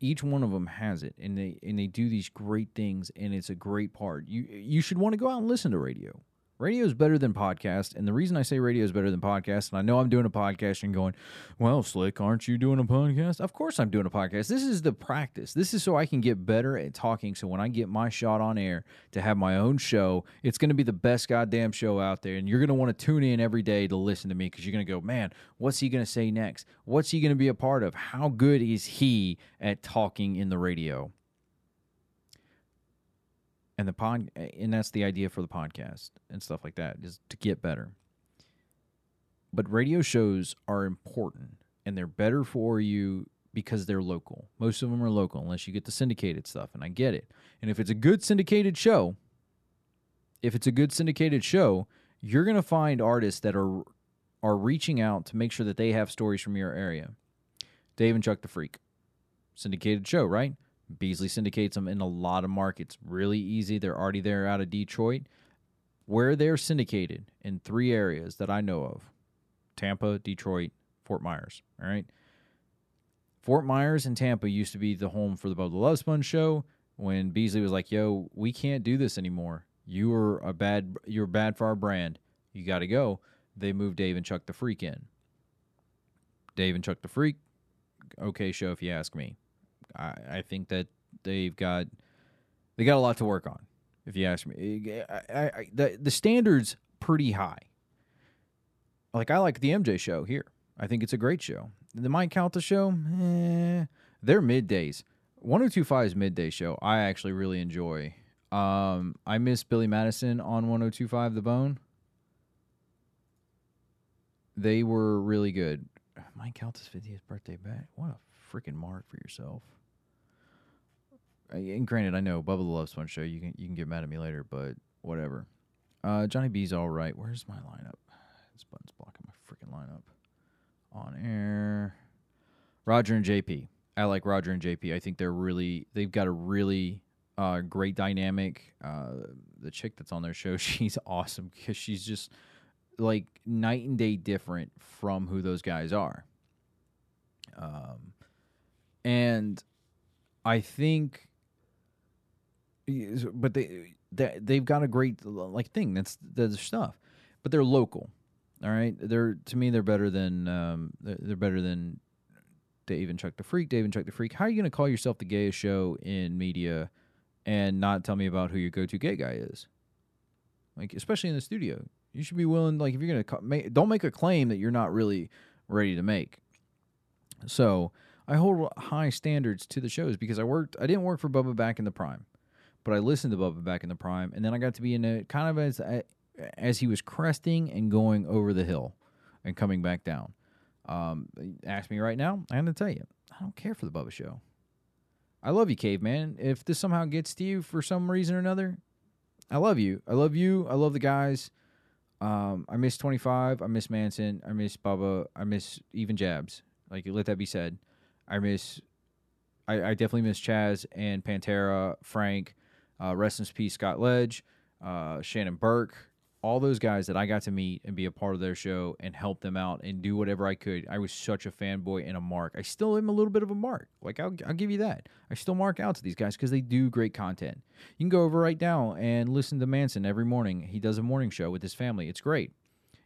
Each one of them has it and they and they do these great things and it's a great part. You you should want to go out and listen to radio radio is better than podcast and the reason i say radio is better than podcast and i know i'm doing a podcast and going well slick aren't you doing a podcast? Of course i'm doing a podcast. This is the practice. This is so i can get better at talking so when i get my shot on air to have my own show it's going to be the best goddamn show out there and you're going to want to tune in every day to listen to me because you're going to go man what's he going to say next? What's he going to be a part of? How good is he at talking in the radio and the pod and that's the idea for the podcast and stuff like that is to get better. But radio shows are important and they're better for you because they're local. Most of them are local unless you get the syndicated stuff and i get it. And if it's a good syndicated show if it's a good syndicated show you're going to find artists that are are reaching out to make sure that they have stories from your area. Dave and chuck the freak. Syndicated show right Beasley syndicates them in a lot of markets. Really easy. They're already there out of Detroit. Where they're syndicated in three areas that I know of Tampa, Detroit, Fort Myers. All right. Fort Myers and Tampa used to be the home for the Bubba Love Sponge show when Beasley was like, yo, we can't do this anymore. You are a bad you're bad for our brand. You gotta go. They moved Dave and Chuck the Freak in. Dave and Chuck the Freak, okay show if you ask me. I, I think that they've got they got a lot to work on. If you ask me, I, I, the the standards pretty high. Like I like the MJ show here. I think it's a great show. The Mike Calta show, eh, they're middays. 1025's midday show. I actually really enjoy. Um, I miss Billy Madison on 1025 The Bone. They were really good. Mike Calta's 50th birthday. What a freaking mark for yourself. Uh, And granted, I know Bubba the Love Sponge show. You can you can get mad at me later, but whatever. Uh, Johnny B's all right. Where's my lineup? This button's blocking my freaking lineup. On air. Roger and JP. I like Roger and JP. I think they're really they've got a really uh, great dynamic. Uh, the chick that's on their show, she's awesome because she's just like night and day different from who those guys are. Um, and I think but they, they they've got a great like thing that's their stuff, but they're local. All right, they're to me they're better than um they're, they're better than Dave and Chuck the Freak. Dave and Chuck the Freak. How are you going to call yourself the gayest show in media and not tell me about who your go-to gay guy is? Like especially in the studio, you should be willing. Like if you're going to make, don't make a claim that you're not really ready to make. So I hold high standards to the shows because I worked. I didn't work for Bubba back in the prime, but I listened to Bubba back in the prime, and then I got to be in a kind of as as he was cresting and going over the hill and coming back down. Um, ask me right now, I'm gonna tell you, I don't care for the Bubba Show. I love you, caveman. If this somehow gets to you for some reason or another, I love you. I love you. I love the guys. Um, I miss 25. I miss Manson. I miss Bubba. I miss even Jabs. Like, let that be said. I miss. I, I definitely miss Chaz and Pantera, Frank, uh, rest in peace, Scott Ledge, uh, Shannon Burke, all those guys that I got to meet and be a part of their show and help them out and do whatever I could. I was such a fanboy and a mark. I still am a little bit of a mark. Like I'll, I'll give you that. I still mark out to these guys because they do great content. You can go over right now and listen to Manson every morning. He does a morning show with his family. It's great.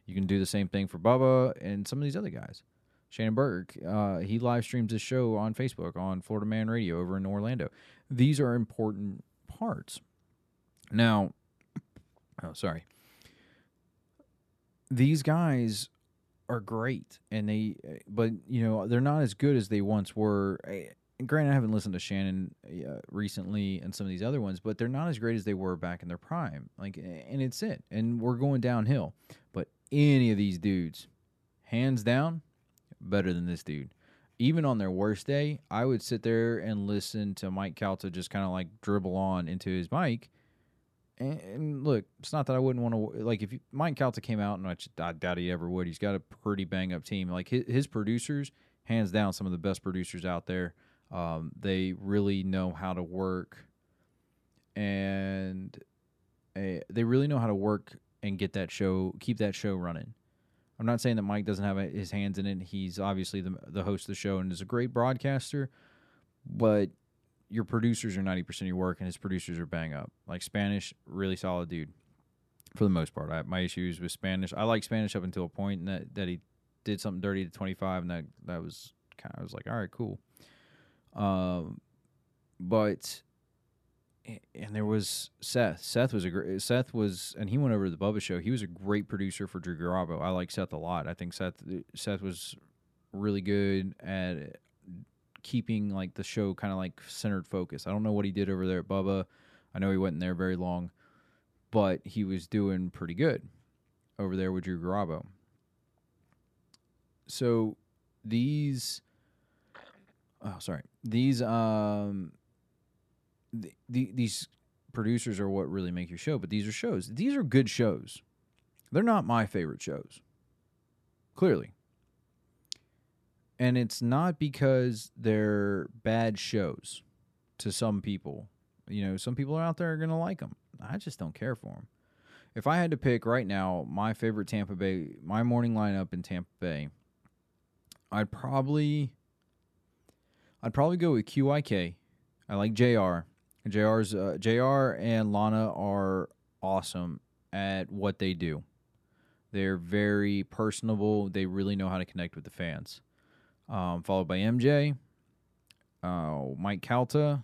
You can do the same thing for Bubba and some of these other guys. Shannon Burke, uh, he live streams his show on Facebook on Florida Man Radio over in Orlando. These are important parts. Now, oh, sorry. These guys are great and they but you know they're not as good as they once were. And granted i haven't listened to shannon uh, recently and some of these other ones but they're not as great as they were back in their prime. Like and it's it and we're going downhill. But any of these dudes hands down better than this dude even on their worst day i would sit there and listen to mike calta just kind of like dribble on into his mic and, and, look, it's not that I wouldn't want to like if you, Mike Calta came out, and I, I, doubt he ever would. He's got a pretty bang up team. Like his, his, producers, hands down, some of the best producers out there. Um, they really know how to work, and uh, they really know how to work and get that show, keep that show running. I'm not saying that Mike doesn't have his hands in it. He's obviously the the host of the show and is a great broadcaster, but your producers are 90% of your work and his producers are bang up. Like Spanish, really solid dude for the most part. I my issues with Spanish. I like Spanish up until a point that, that he did something dirty to 25 and that, that was kind of, I was like, all right, cool. Um, but, and there was Seth. Seth was a great, Seth was, and he went over to the Bubba show. He was a great producer for Drew Garabo. I like Seth a lot. I think Seth, Seth was really good at keeping like the show kind of like centered focus. I don't know what he did over there at Bubba. I know he wasn't there very long, but he was doing pretty good over there with Drew Garabo. So these oh sorry these um the, the, these producers are what really make your show but these are shows these are good shows they're not my favorite shows clearly and it's not because they're bad shows to some people. You know, some people are out there are going to like them. I just don't care for them. If I had to pick right now my favorite Tampa Bay, my morning lineup in Tampa Bay, I'd probably I'd probably go with QIK. I like JR. JR's uh, JR and Lana are awesome at what they do. They're very personable. They really know how to connect with the fans um, followed by MJ, uh, Mike Calta.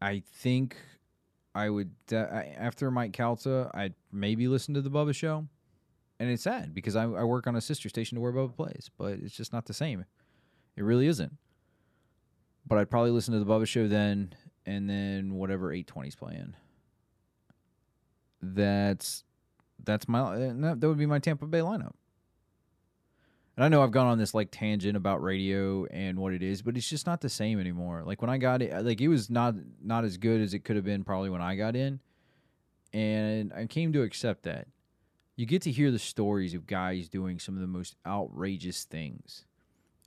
I think I would after Mike Calta, I'd maybe listen to the Bubba Show, and it's sad because I, I work on a sister station to where Bubba plays, but it's just not the same. It really isn't. But I'd probably listen to the Bubba Show then, and then whatever 820's playing. That's that's my uh, that would be my Tampa Bay lineup. And I know I've gone on this like tangent about radio and what it is, but it's just not the same anymore. Like when I got it, like it was not not as good as it could have been probably when I got in, and I came to accept that. You get to hear the stories of guys doing some of the most outrageous things,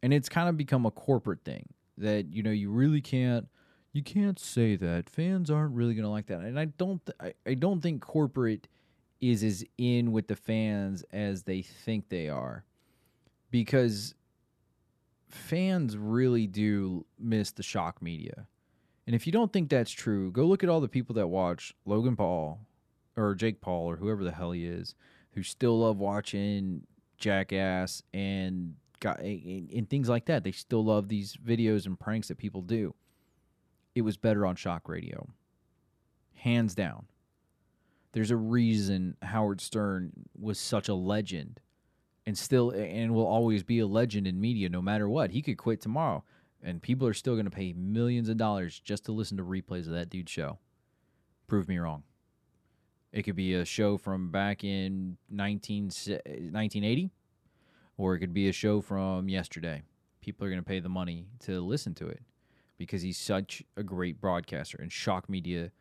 and it's kind of become a corporate thing that you know you really can't you can't say that. Fans aren't really going to like that, and I don't th- I, I don't think corporate is as in with the fans as they think they are. Because fans really do miss the shock media. And if you don't think that's true, go look at all the people that watch Logan Paul or Jake Paul or whoever the hell he is, who still love watching Jackass and got and things like that. They still love these videos and pranks that people do. It was better on shock radio. Hands down. There's a reason Howard Stern was such a legend and still and will always be a legend in media no matter what. He could quit tomorrow and people are still going to pay millions of dollars just to listen to replays of that dude's show. Prove me wrong. It could be a show from back in 19, 1980 or it could be a show from yesterday. People are going to pay the money to listen to it because he's such a great broadcaster and shock media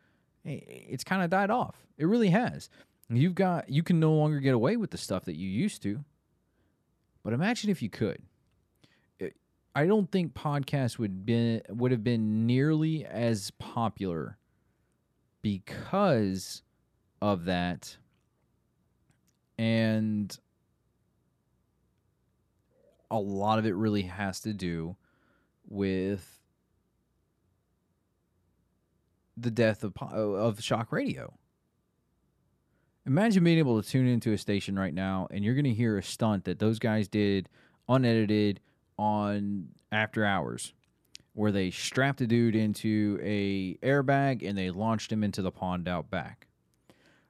it's kind of died off. It really has. You've got you can no longer get away with the stuff that you used to. But imagine if you could. I don't think podcasts would be would have been nearly as popular because of that. And a lot of it really has to do with the death of of shock radio. Imagine being able to tune into a station right now and you're going to hear a stunt that those guys did unedited on after hours where they strapped a dude into a airbag and they launched him into the pond out back.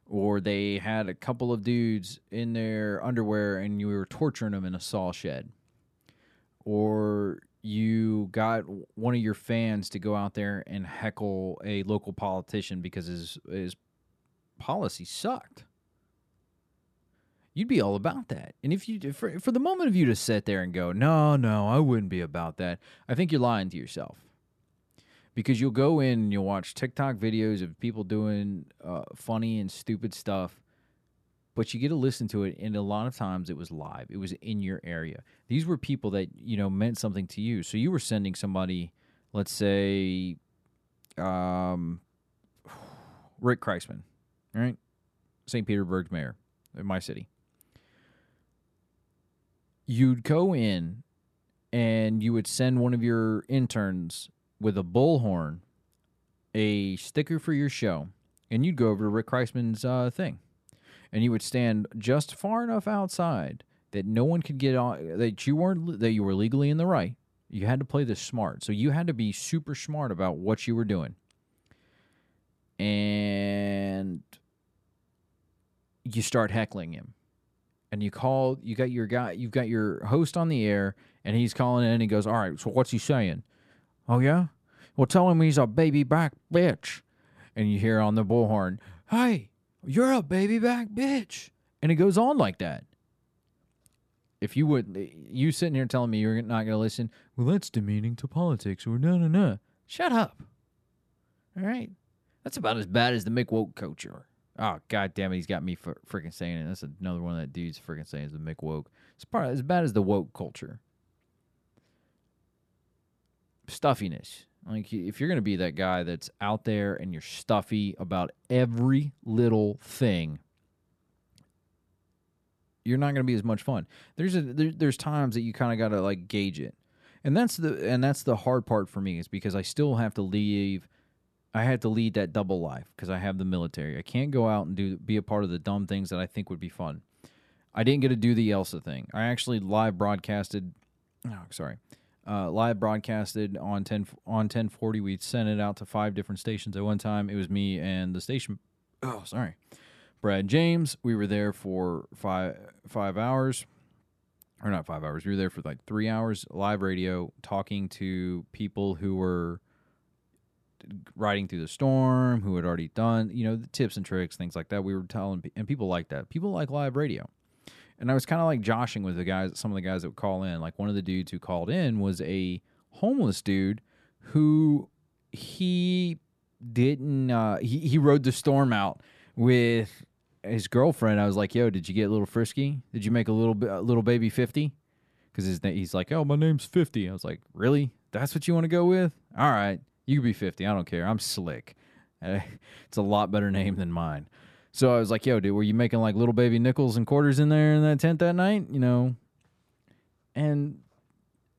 Or they had a couple of dudes in their underwear and you were torturing them in a saw shed. Or you got one of your fans to go out there and heckle a local politician because his his policy sucked. You'd be all about that. And if you for, for the moment of you to sit there and go, "No, no, I wouldn't be about that." I think you're lying to yourself. Because you'll go in and you'll watch TikTok videos of people doing uh, funny and stupid stuff but you get to listen to it and a lot of times it was live. It was in your area. These were people that you know meant something to you. So you were sending somebody let's say um, rick kriseman right? St petersburg's mayor in my city. You'd go in and you would send one of your interns with a bullhorn a sticker for your show and you'd go over to rick kriseman's uh, thing and you would stand just far enough outside that no one could get on that you weren't that you were legally in the right. You had to play this smart. So you had to be super smart about what you were doing. And you start heckling him. And you call you got your guy you've got your host on the air and he's calling in and he goes, All right, so what's he saying? Oh yeah? Well tell him he's a baby back bitch. And you hear on the bullhorn, Hey, you're a baby back bitch. And it goes on like that. If you would, you sitting here telling me you're not going to listen, well, that's demeaning to politics or no, no, no. Shut up. All right. That's about as bad as the Mick Woke culture. Oh, god damn it. He's got me for freaking saying it. That's another one of that dude's freaking saying is the Mick Woke. It's part as bad as the woke culture. Stuffiness. Like if you're going to be that guy that's out there and you're stuffy about every little thing, you're not going to be as much fun. There's a there, there's times that you kind of got to like gauge it. And that's the and that's the hard part for me is because I still have to leave I have to lead that double life because I have the military. I can't go out and do be a part of the dumb things that I think would be fun. I didn't get to do the Elsa thing. I actually live broadcasted oh, sorry uh, live broadcasted on 10 on 1040 we sent it out to five different stations at one time. It was me and the station oh sorry brad james. We were there for five five hours or not five hours. We were there for like three hours live radio talking to people who were riding through the storm who had already done you know the tips and tricks things like that. We were telling and people like that. People like live radio and I was kind of like joshing with the guys, some of the guys that would call in. Like one of the dudes who called in was a homeless dude who he didn't. Uh, he he rode the storm out with his girlfriend. I was like, "Yo, did you get a little frisky? Did you make a little a little baby 50? Because his he's like, "Oh, my name's 50." I was like, "Really? That's what you want to go with? All right, you can be 50. I don't care. I'm slick. It's a lot better name than mine." So I was like, yo, dude, were you making like little baby nickels and quarters in there in that tent that night? You know? And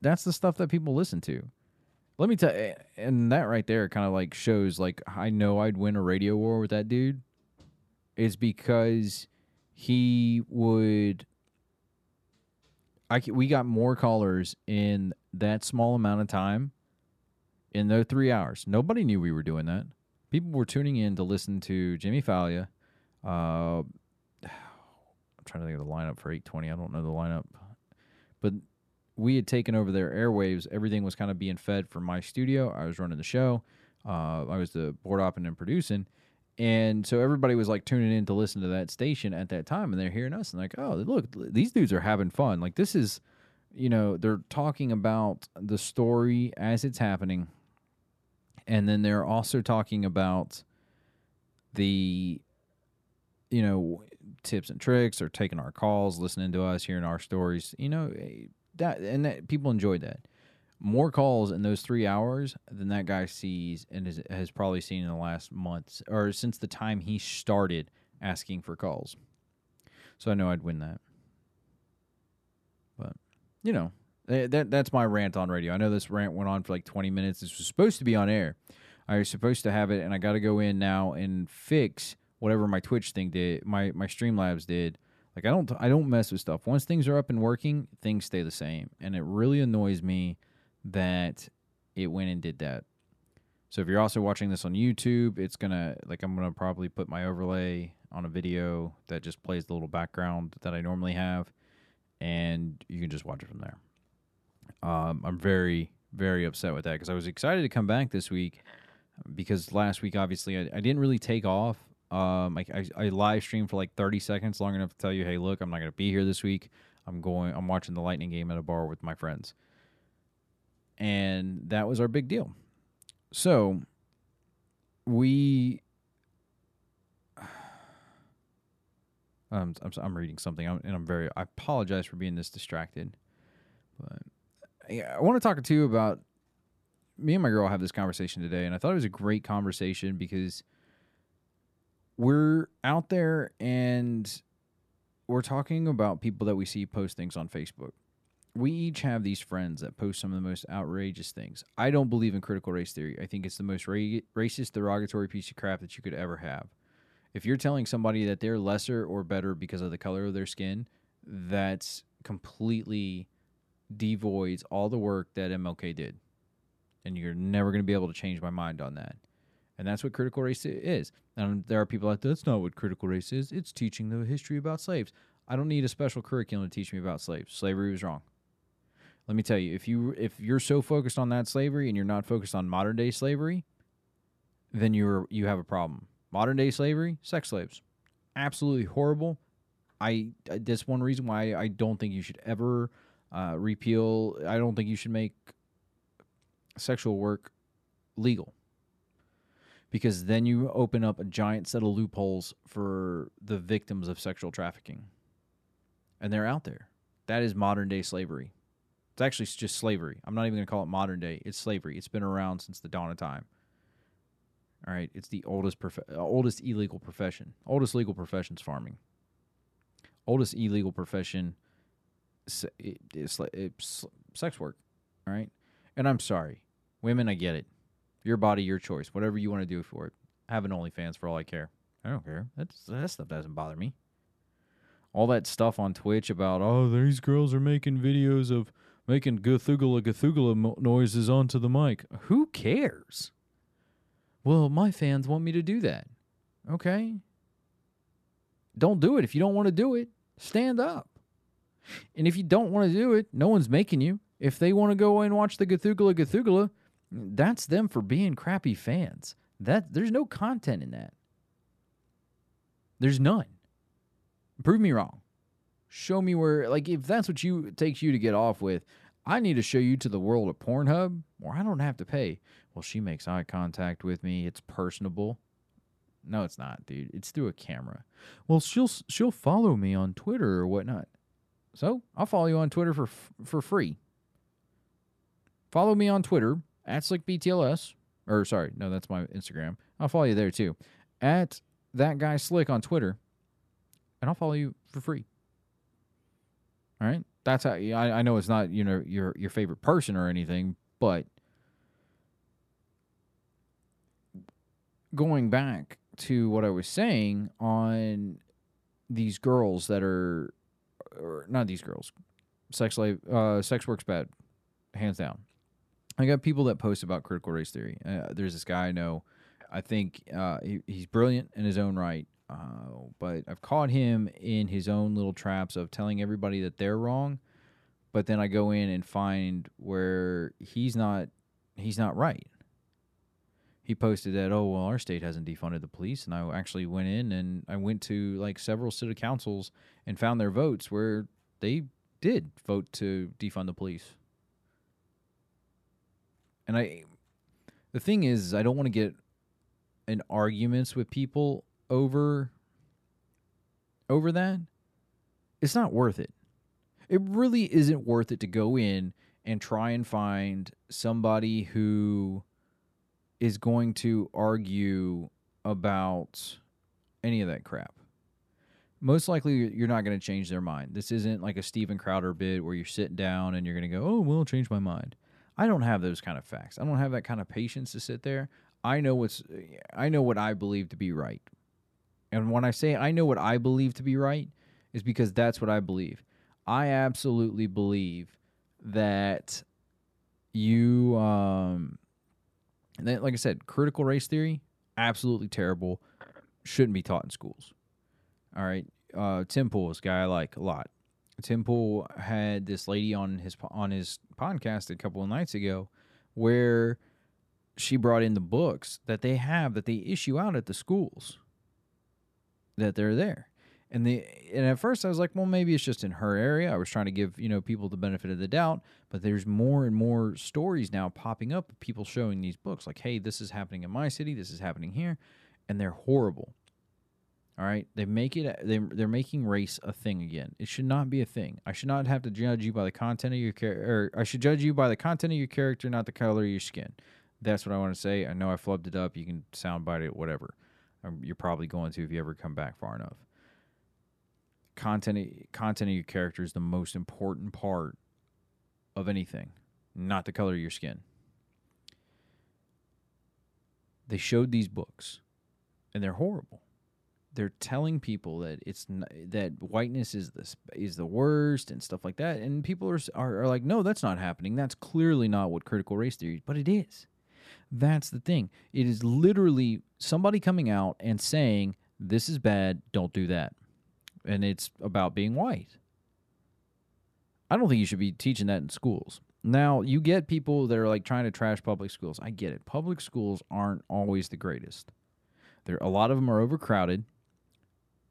that's the stuff that people listen to. Let me tell you, and that right there kind of like shows like I know I'd win a radio war with that dude. Is because he would. I we got more callers in that small amount of time. In those three hours, nobody knew we were doing that. People were tuning in to listen to Jimmy Failla. Uh, I'm trying to think of the lineup for 820. I don't know the lineup, but we had taken over their airwaves. Everything was kind of being fed from my studio. I was running the show. Uh, I was the board opping and producing. And so everybody was like tuning in to listen to that station at that time. And they're hearing us and like, oh, look, these dudes are having fun. Like, this is, you know, they're talking about the story as it's happening. And then they're also talking about the, you know, tips and tricks or taking our calls, listening to us, hearing our stories. You know, eh, that and that people enjoyed that. More calls in those three hours than that guy sees and is, has probably seen in the last months or since the time he started asking for calls. So I know I'd win that. But you know, eh, that that's my rant on radio. I know this rant went on for like 20 minutes. This was supposed to be on air. I was supposed to have it, and I got to go in now and fix whatever my Twitch thing did, my my Streamlabs did. Like I don't I don't mess with stuff. Once things are up and working, things stay the same, and it really annoys me that it went and did that. So if you're also watching this on YouTube, it's gonna like I'm gonna probably put my overlay on a video that just plays the little background that I normally have, and you can just watch it from there. Um, I'm very very upset with that because I was excited to come back this week because last week obviously I, I didn't really take off. Um, I, I, I live stream for like 30 seconds, long enough to tell you, hey, look, I'm not going to be here this week. I'm going. I'm watching the Lightning game at a bar with my friends, and that was our big deal. So we. Um, I'm I'm reading something, I'm, and I'm very. I apologize for being this distracted, but I, I want to talk to you about. Me and my girl have this conversation today, and I thought it was a great conversation because we're out there and we're talking about people that we see post things on Facebook. We each have these friends that post some of the most outrageous things. I don't believe in critical race theory. I think it's the most ra- racist, derogatory piece of crap that you could ever have. If you're telling somebody that they're lesser or better because of the color of their skin, that's completely devoids all the work that MLK did. And you're never going to be able to change my mind on that. And that's what critical race is. And there are people like, that's not what critical race is. It's teaching the history about slaves. I don't need a special curriculum to teach me about slaves. Slavery was wrong. Let me tell you, if you if you're so focused on that slavery and you're not focused on modern day slavery, then you're you have a problem. Modern day slavery, sex slaves, absolutely horrible. I that's one reason why I don't think you should ever uh, repeal. I don't think you should make sexual work legal because then you open up a giant set of loopholes for the victims of sexual trafficking. And they're out there. That is modern day slavery. It's actually just slavery. I'm not even going to call it modern day. It's slavery. It's been around since the dawn of time. All right, it's the oldest prof- uh, oldest illegal profession. Oldest legal profession is farming. Oldest illegal profession is sex work. All right, and I'm sorry, women. I get it. Your body, your choice. Whatever you want to do for it. Have an OnlyFans for all I care. I don't care. That's, that stuff doesn't bother me. All that stuff on Twitch about, oh, these girls are making videos of making Gathugala Gathugala noises onto the mic. Who cares? Well, my fans want me to do that. Okay. Don't do it. If you don't want to do it, stand up. And if you don't want to do it, no one's making you. If they want to go and watch the Gathugala Gathugala, that's them for being crappy fans. That there's no content in that. There's none. Prove me wrong. Show me where like if that's what you takes you to get off with, I need to show you to the world of Pornhub where I don't have to pay. Well, she makes eye contact with me. It's personable. No, it's not, dude. It's through a camera. Well, she'll she'll follow me on Twitter or whatnot. So I'll follow you on Twitter for for free. Follow me on Twitter at slickbtls, or sorry, no, that's my Instagram. I'll follow you there too. At that guy slick on Twitter, and I'll follow you for free. All right, that's how I, I know it's not you know your your favorite person or anything, but going back to what I was saying on these girls that are, or not these girls, sex life, uh, sex works bad, hands down. I got people that post about critical race theory. Uh, there's this guy I know. I think uh, he, he's brilliant in his own right, uh, but I've caught him in his own little traps of telling everybody that they're wrong. But then I go in and find where he's not he's not right. He posted that oh well our state hasn't defunded the police, and I actually went in and I went to like several city councils and found their votes where they did vote to defund the police. And I, the thing is, I don't want to get in arguments with people over over that. It's not worth it. It really isn't worth it to go in and try and find somebody who is going to argue about any of that crap. Most likely, you're not going to change their mind. This isn't like a Steven Crowder bid where you're sitting down and you're going to go, "Oh, well, I'll change my mind." I don't have those kind of facts. I don't have that kind of patience to sit there. I know what's I know what I believe to be right. And when I say I know what I believe to be right is because that's what I believe. I absolutely believe that you um then, like I said, critical race theory, absolutely terrible. Shouldn't be taught in schools. All right. Uh, Tim Pool is a guy I like a lot. Pool had this lady on his on his podcast a couple of nights ago where she brought in the books that they have that they issue out at the schools that they're there. And the and at first I was like, well, maybe it's just in her area. I was trying to give you know people the benefit of the doubt, but there's more and more stories now popping up of people showing these books, like, hey, this is happening in my city, this is happening here, and they're horrible. All right, they make it. They they're making race a thing again. It should not be a thing. I should not have to judge you by the content of your character. I should judge you by the content of your character, not the color of your skin. That's what I want to say. I know I flubbed it up. You can soundbite it, whatever. Um, you're probably going to if you ever come back far enough. Content content of your character is the most important part of anything, not the color of your skin. They showed these books, and they're horrible they're telling people that it's n- that whiteness is the sp- is the worst and stuff like that, and people are, are are like, no, that's not happening. That's clearly not what critical race theory is, but it is. That's the thing. It is literally somebody coming out and saying this is bad. Don't do that, and it's about being white. I don't think you should be teaching that in schools. Now, you get people that are like trying to trash public schools. I get it. Public schools aren't always the greatest. There a lot of them are overcrowded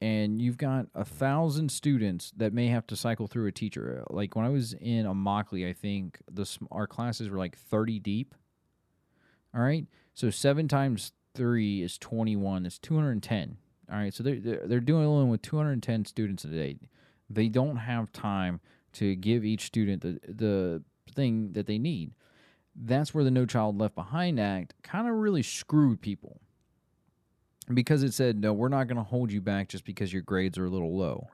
and you've got a thousand students that may have to cycle through a teacher. Like when I was in Immokalee, I think the our classes were like thirty deep. All right, so seven times three is twenty one. It's two hundred and ten. All right, so they're they're, they're dealing with two hundred and ten students a day. They don't have time to give each student the the thing that they need. That's where the No Child Left Behind Act kind of really screwed people because it said no we're not going to hold you back just because your grades are a little low.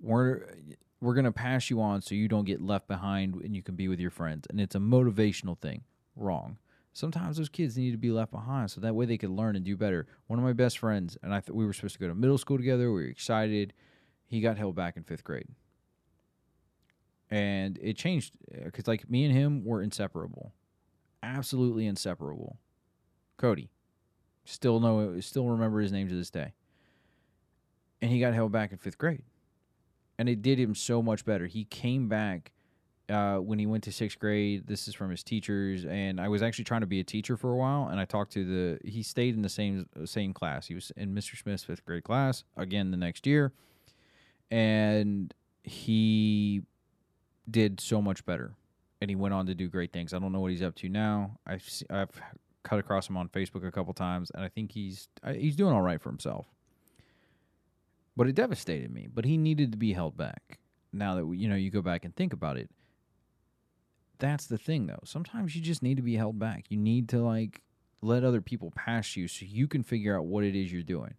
We're we're going to pass you on so you don't get left behind and you can be with your friends. And it's a motivational thing. Wrong. Sometimes those kids need to be left behind so that way they can learn and do better. One of my best friends and i thought we were supposed to go to middle school together. We were excited. He got held back in fifth grade. And it changed uh, because like me and him were inseparable. Absolutely inseparable. Cody Still know, still remember his name to this day. And he got held back in fifth grade, and it did him so much better. He came back uh, when he went to sixth grade. This is from his teachers, and I was actually trying to be a teacher for a while. And I talked to the. He stayed in the same same class. He was in Mr. Smith's fifth grade class again the next year, and he did so much better. And he went on to do great things. I don't know what he's up to now. I've I've cut across him on Facebook a couple times, and I think he's uh, he's doing all right for himself. But it devastated me. But he needed to be held back. Now that you know, you go back and think about it. That's the thing, though. Sometimes you just need to be held back. You need to like let other people pass you so you can figure out what it is you're doing.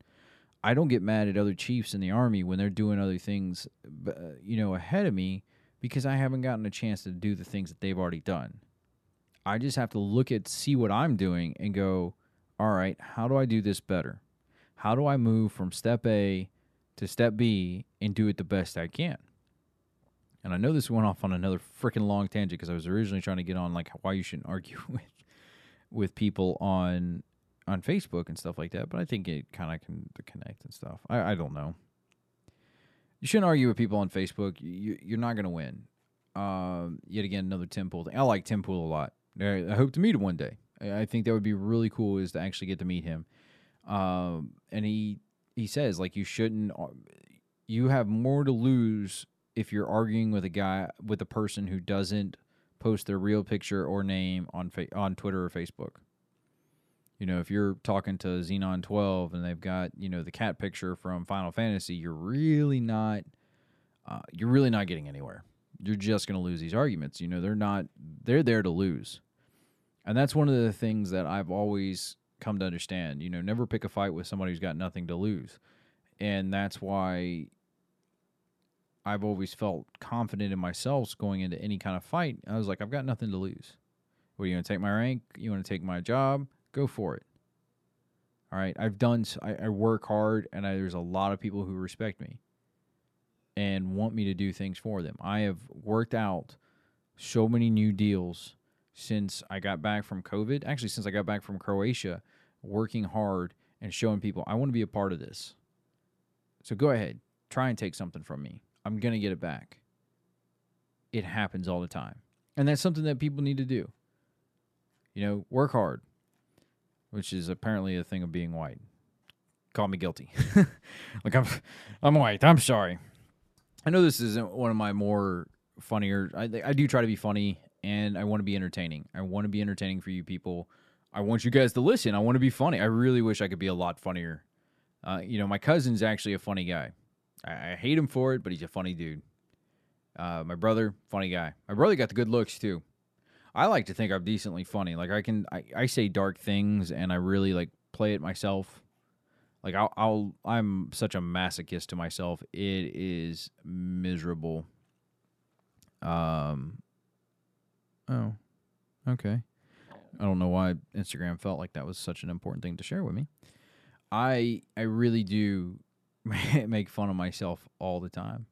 I don't get mad at other chiefs in the army when they're doing other things, uh, you know, ahead of me because I haven't gotten a chance to do the things that they've already done. I just have to look at see what I'm doing and go, all right, how do I do this better? How do I move from step A to step B and do it the best I can? And I know this went off on another freaking long tangent because I was originally trying to get on like why you shouldn't argue with with people on on Facebook and stuff like that, but I think it kind of can connect and stuff. I, I don't know. You shouldn't argue with people on Facebook. You, you're not going to win. Um, yet again, another Tim Pool thing. I like Tim Pool a lot. I hope to meet him one day. I think that would be really cool is to actually get to meet him. Um, and he he says like you shouldn't. You have more to lose if you're arguing with a guy with a person who doesn't post their real picture or name on fa- on Twitter or Facebook. You know, if you're talking to Xenon 12 and they've got, you know, the cat picture from Final Fantasy, you're really not uh, you're really not getting anywhere. You're just going to lose these arguments. You know, they're not they're there to lose. And that's one of the things that I've always come to understand. You know, never pick a fight with somebody who's got nothing to lose. And that's why I've always felt confident in myself going into any kind of fight. I was like, I've got nothing to lose. What are you going to take my rank? You want to take my job? Go for it. All right. I've done, I work hard, and I, there's a lot of people who respect me and want me to do things for them. I have worked out so many new deals since I got back from COVID. Actually, since I got back from Croatia, working hard and showing people I want to be a part of this. So go ahead, try and take something from me. I'm going to get it back. It happens all the time. And that's something that people need to do. You know, work hard, which is apparently a thing of being white. Call me guilty. like I'm I'm white. I'm sorry. I know this isn't one of my more funnier I I do try to be funny and I want to be entertaining. I want to be entertaining for you people. I want you guys to listen. I want to be funny. I really wish I could be a lot funnier. Uh, you know, my cousin's actually a funny guy. I, I hate him for it, but he's a funny dude. Uh, my brother, funny guy. My brother got the good looks too. I like to think I'm decently funny. Like I can, I, I say dark things, and I really like play it myself. Like I'll, I'll, I'm such a masochist to myself. It is miserable. Um. Oh, okay. I don't know why Instagram felt like that was such an important thing to share with me. I I really do make fun of myself all the time.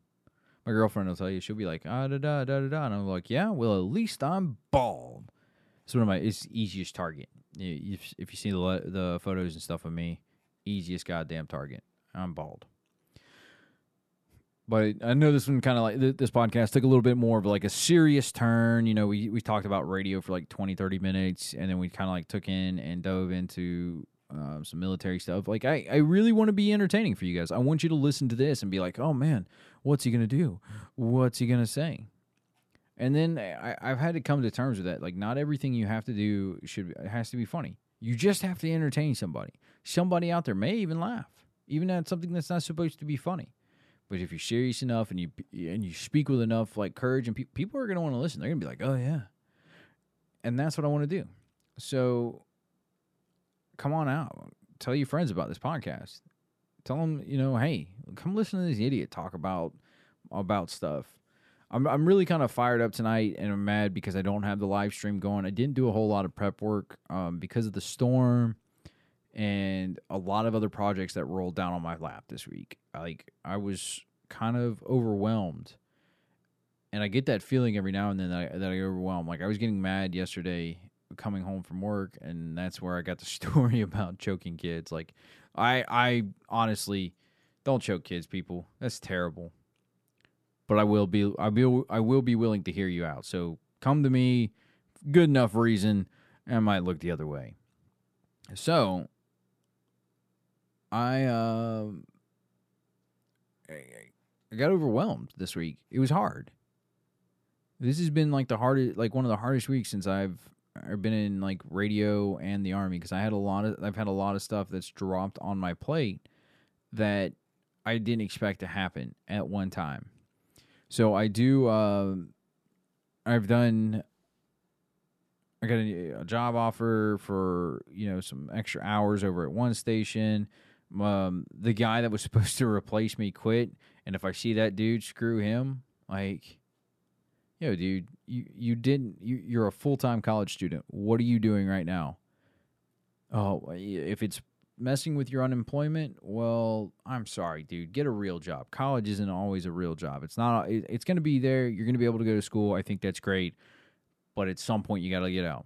My girlfriend will tell you she'll be like ah da da da da da, and I'm like yeah, well at least I'm bald. It's one of my it's easiest target. If if you see the the photos and stuff of me, easiest goddamn target. I'm bald. But I know this one kind of like this podcast took a little bit more of like a serious turn. You know, we we talked about radio for like 20, 30 minutes, and then we kind of like took in and dove into um, some military stuff. Like, I, I really want to be entertaining for you guys. I want you to listen to this and be like, oh man, what's he going to do? What's he going to say? And then I, I've had to come to terms with that. Like, not everything you have to do should has to be funny. You just have to entertain somebody. Somebody out there may even laugh, even at something that's not supposed to be funny. But if you're serious enough and you and you speak with enough like courage, and pe- people are going to want to listen, they're going to be like, "Oh yeah," and that's what I want to do. So, come on out, tell your friends about this podcast. Tell them, you know, hey, come listen to this idiot talk about about stuff. I'm I'm really kind of fired up tonight, and I'm mad because I don't have the live stream going. I didn't do a whole lot of prep work um, because of the storm and a lot of other projects that rolled down on my lap this week. Like I was kind of overwhelmed, and I get that feeling every now and then that I, that I get overwhelmed. Like I was getting mad yesterday coming home from work, and that's where I got the story about choking kids. Like I I honestly don't choke kids, people. That's terrible. But I will be I will I will be willing to hear you out. So come to me, good enough reason, and I might look the other way. So I um I, got overwhelmed this week. It was hard. This has been like the hardest, like one of the hardest weeks since I've I've been in like radio and the army because I had a lot of I've had a lot of stuff that's dropped on my plate that I didn't expect to happen at one time. So I do. Um, I've done. I got a, a job offer for you know some extra hours over at one station. Um, the guy that was supposed to replace me quit, and if I see that dude, screw him. Like, yo, dude, you you didn't. You you're a full time college student. What are you doing right now? Oh, if it's messing with your unemployment, well, I'm sorry, dude. Get a real job. College isn't always a real job. It's not. It's going to be there. You're going to be able to go to school. I think that's great, but at some point you got to get out.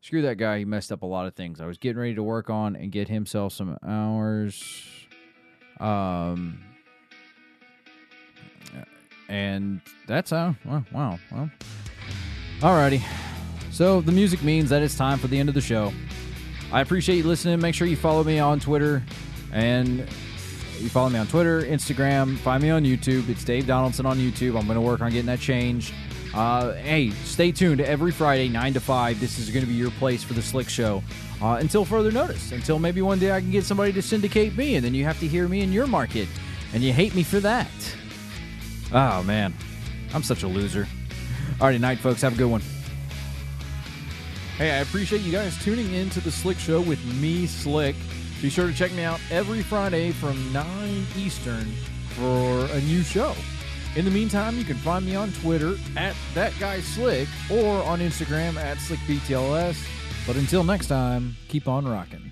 Screw that guy. He messed up a lot of things. I was getting ready to work on and get himself some hours. Um, and that's how. Well, wow. Well, alrighty. So the music means that it's time for the end of the show. I appreciate you listening. Make sure you follow me on Twitter and you follow me on Twitter, Instagram, find me on YouTube. It's Dave Donaldson on YouTube. I'm going to work on getting that changed. Uh, hey, stay tuned every Friday, 9 to 5. This is going to be your place for the Slick Show uh, until further notice. Until maybe one day I can get somebody to syndicate me, and then you have to hear me in your market, and you hate me for that. Oh, man. I'm such a loser. Alrighty, night, folks. Have a good one. Hey, I appreciate you guys tuning in to the Slick Show with me, Slick. Be sure to check me out every Friday from 9 Eastern for a new show. In the meantime, you can find me on Twitter at that guy Slick or on Instagram at SlickBTLS. But until next time, keep on rocking.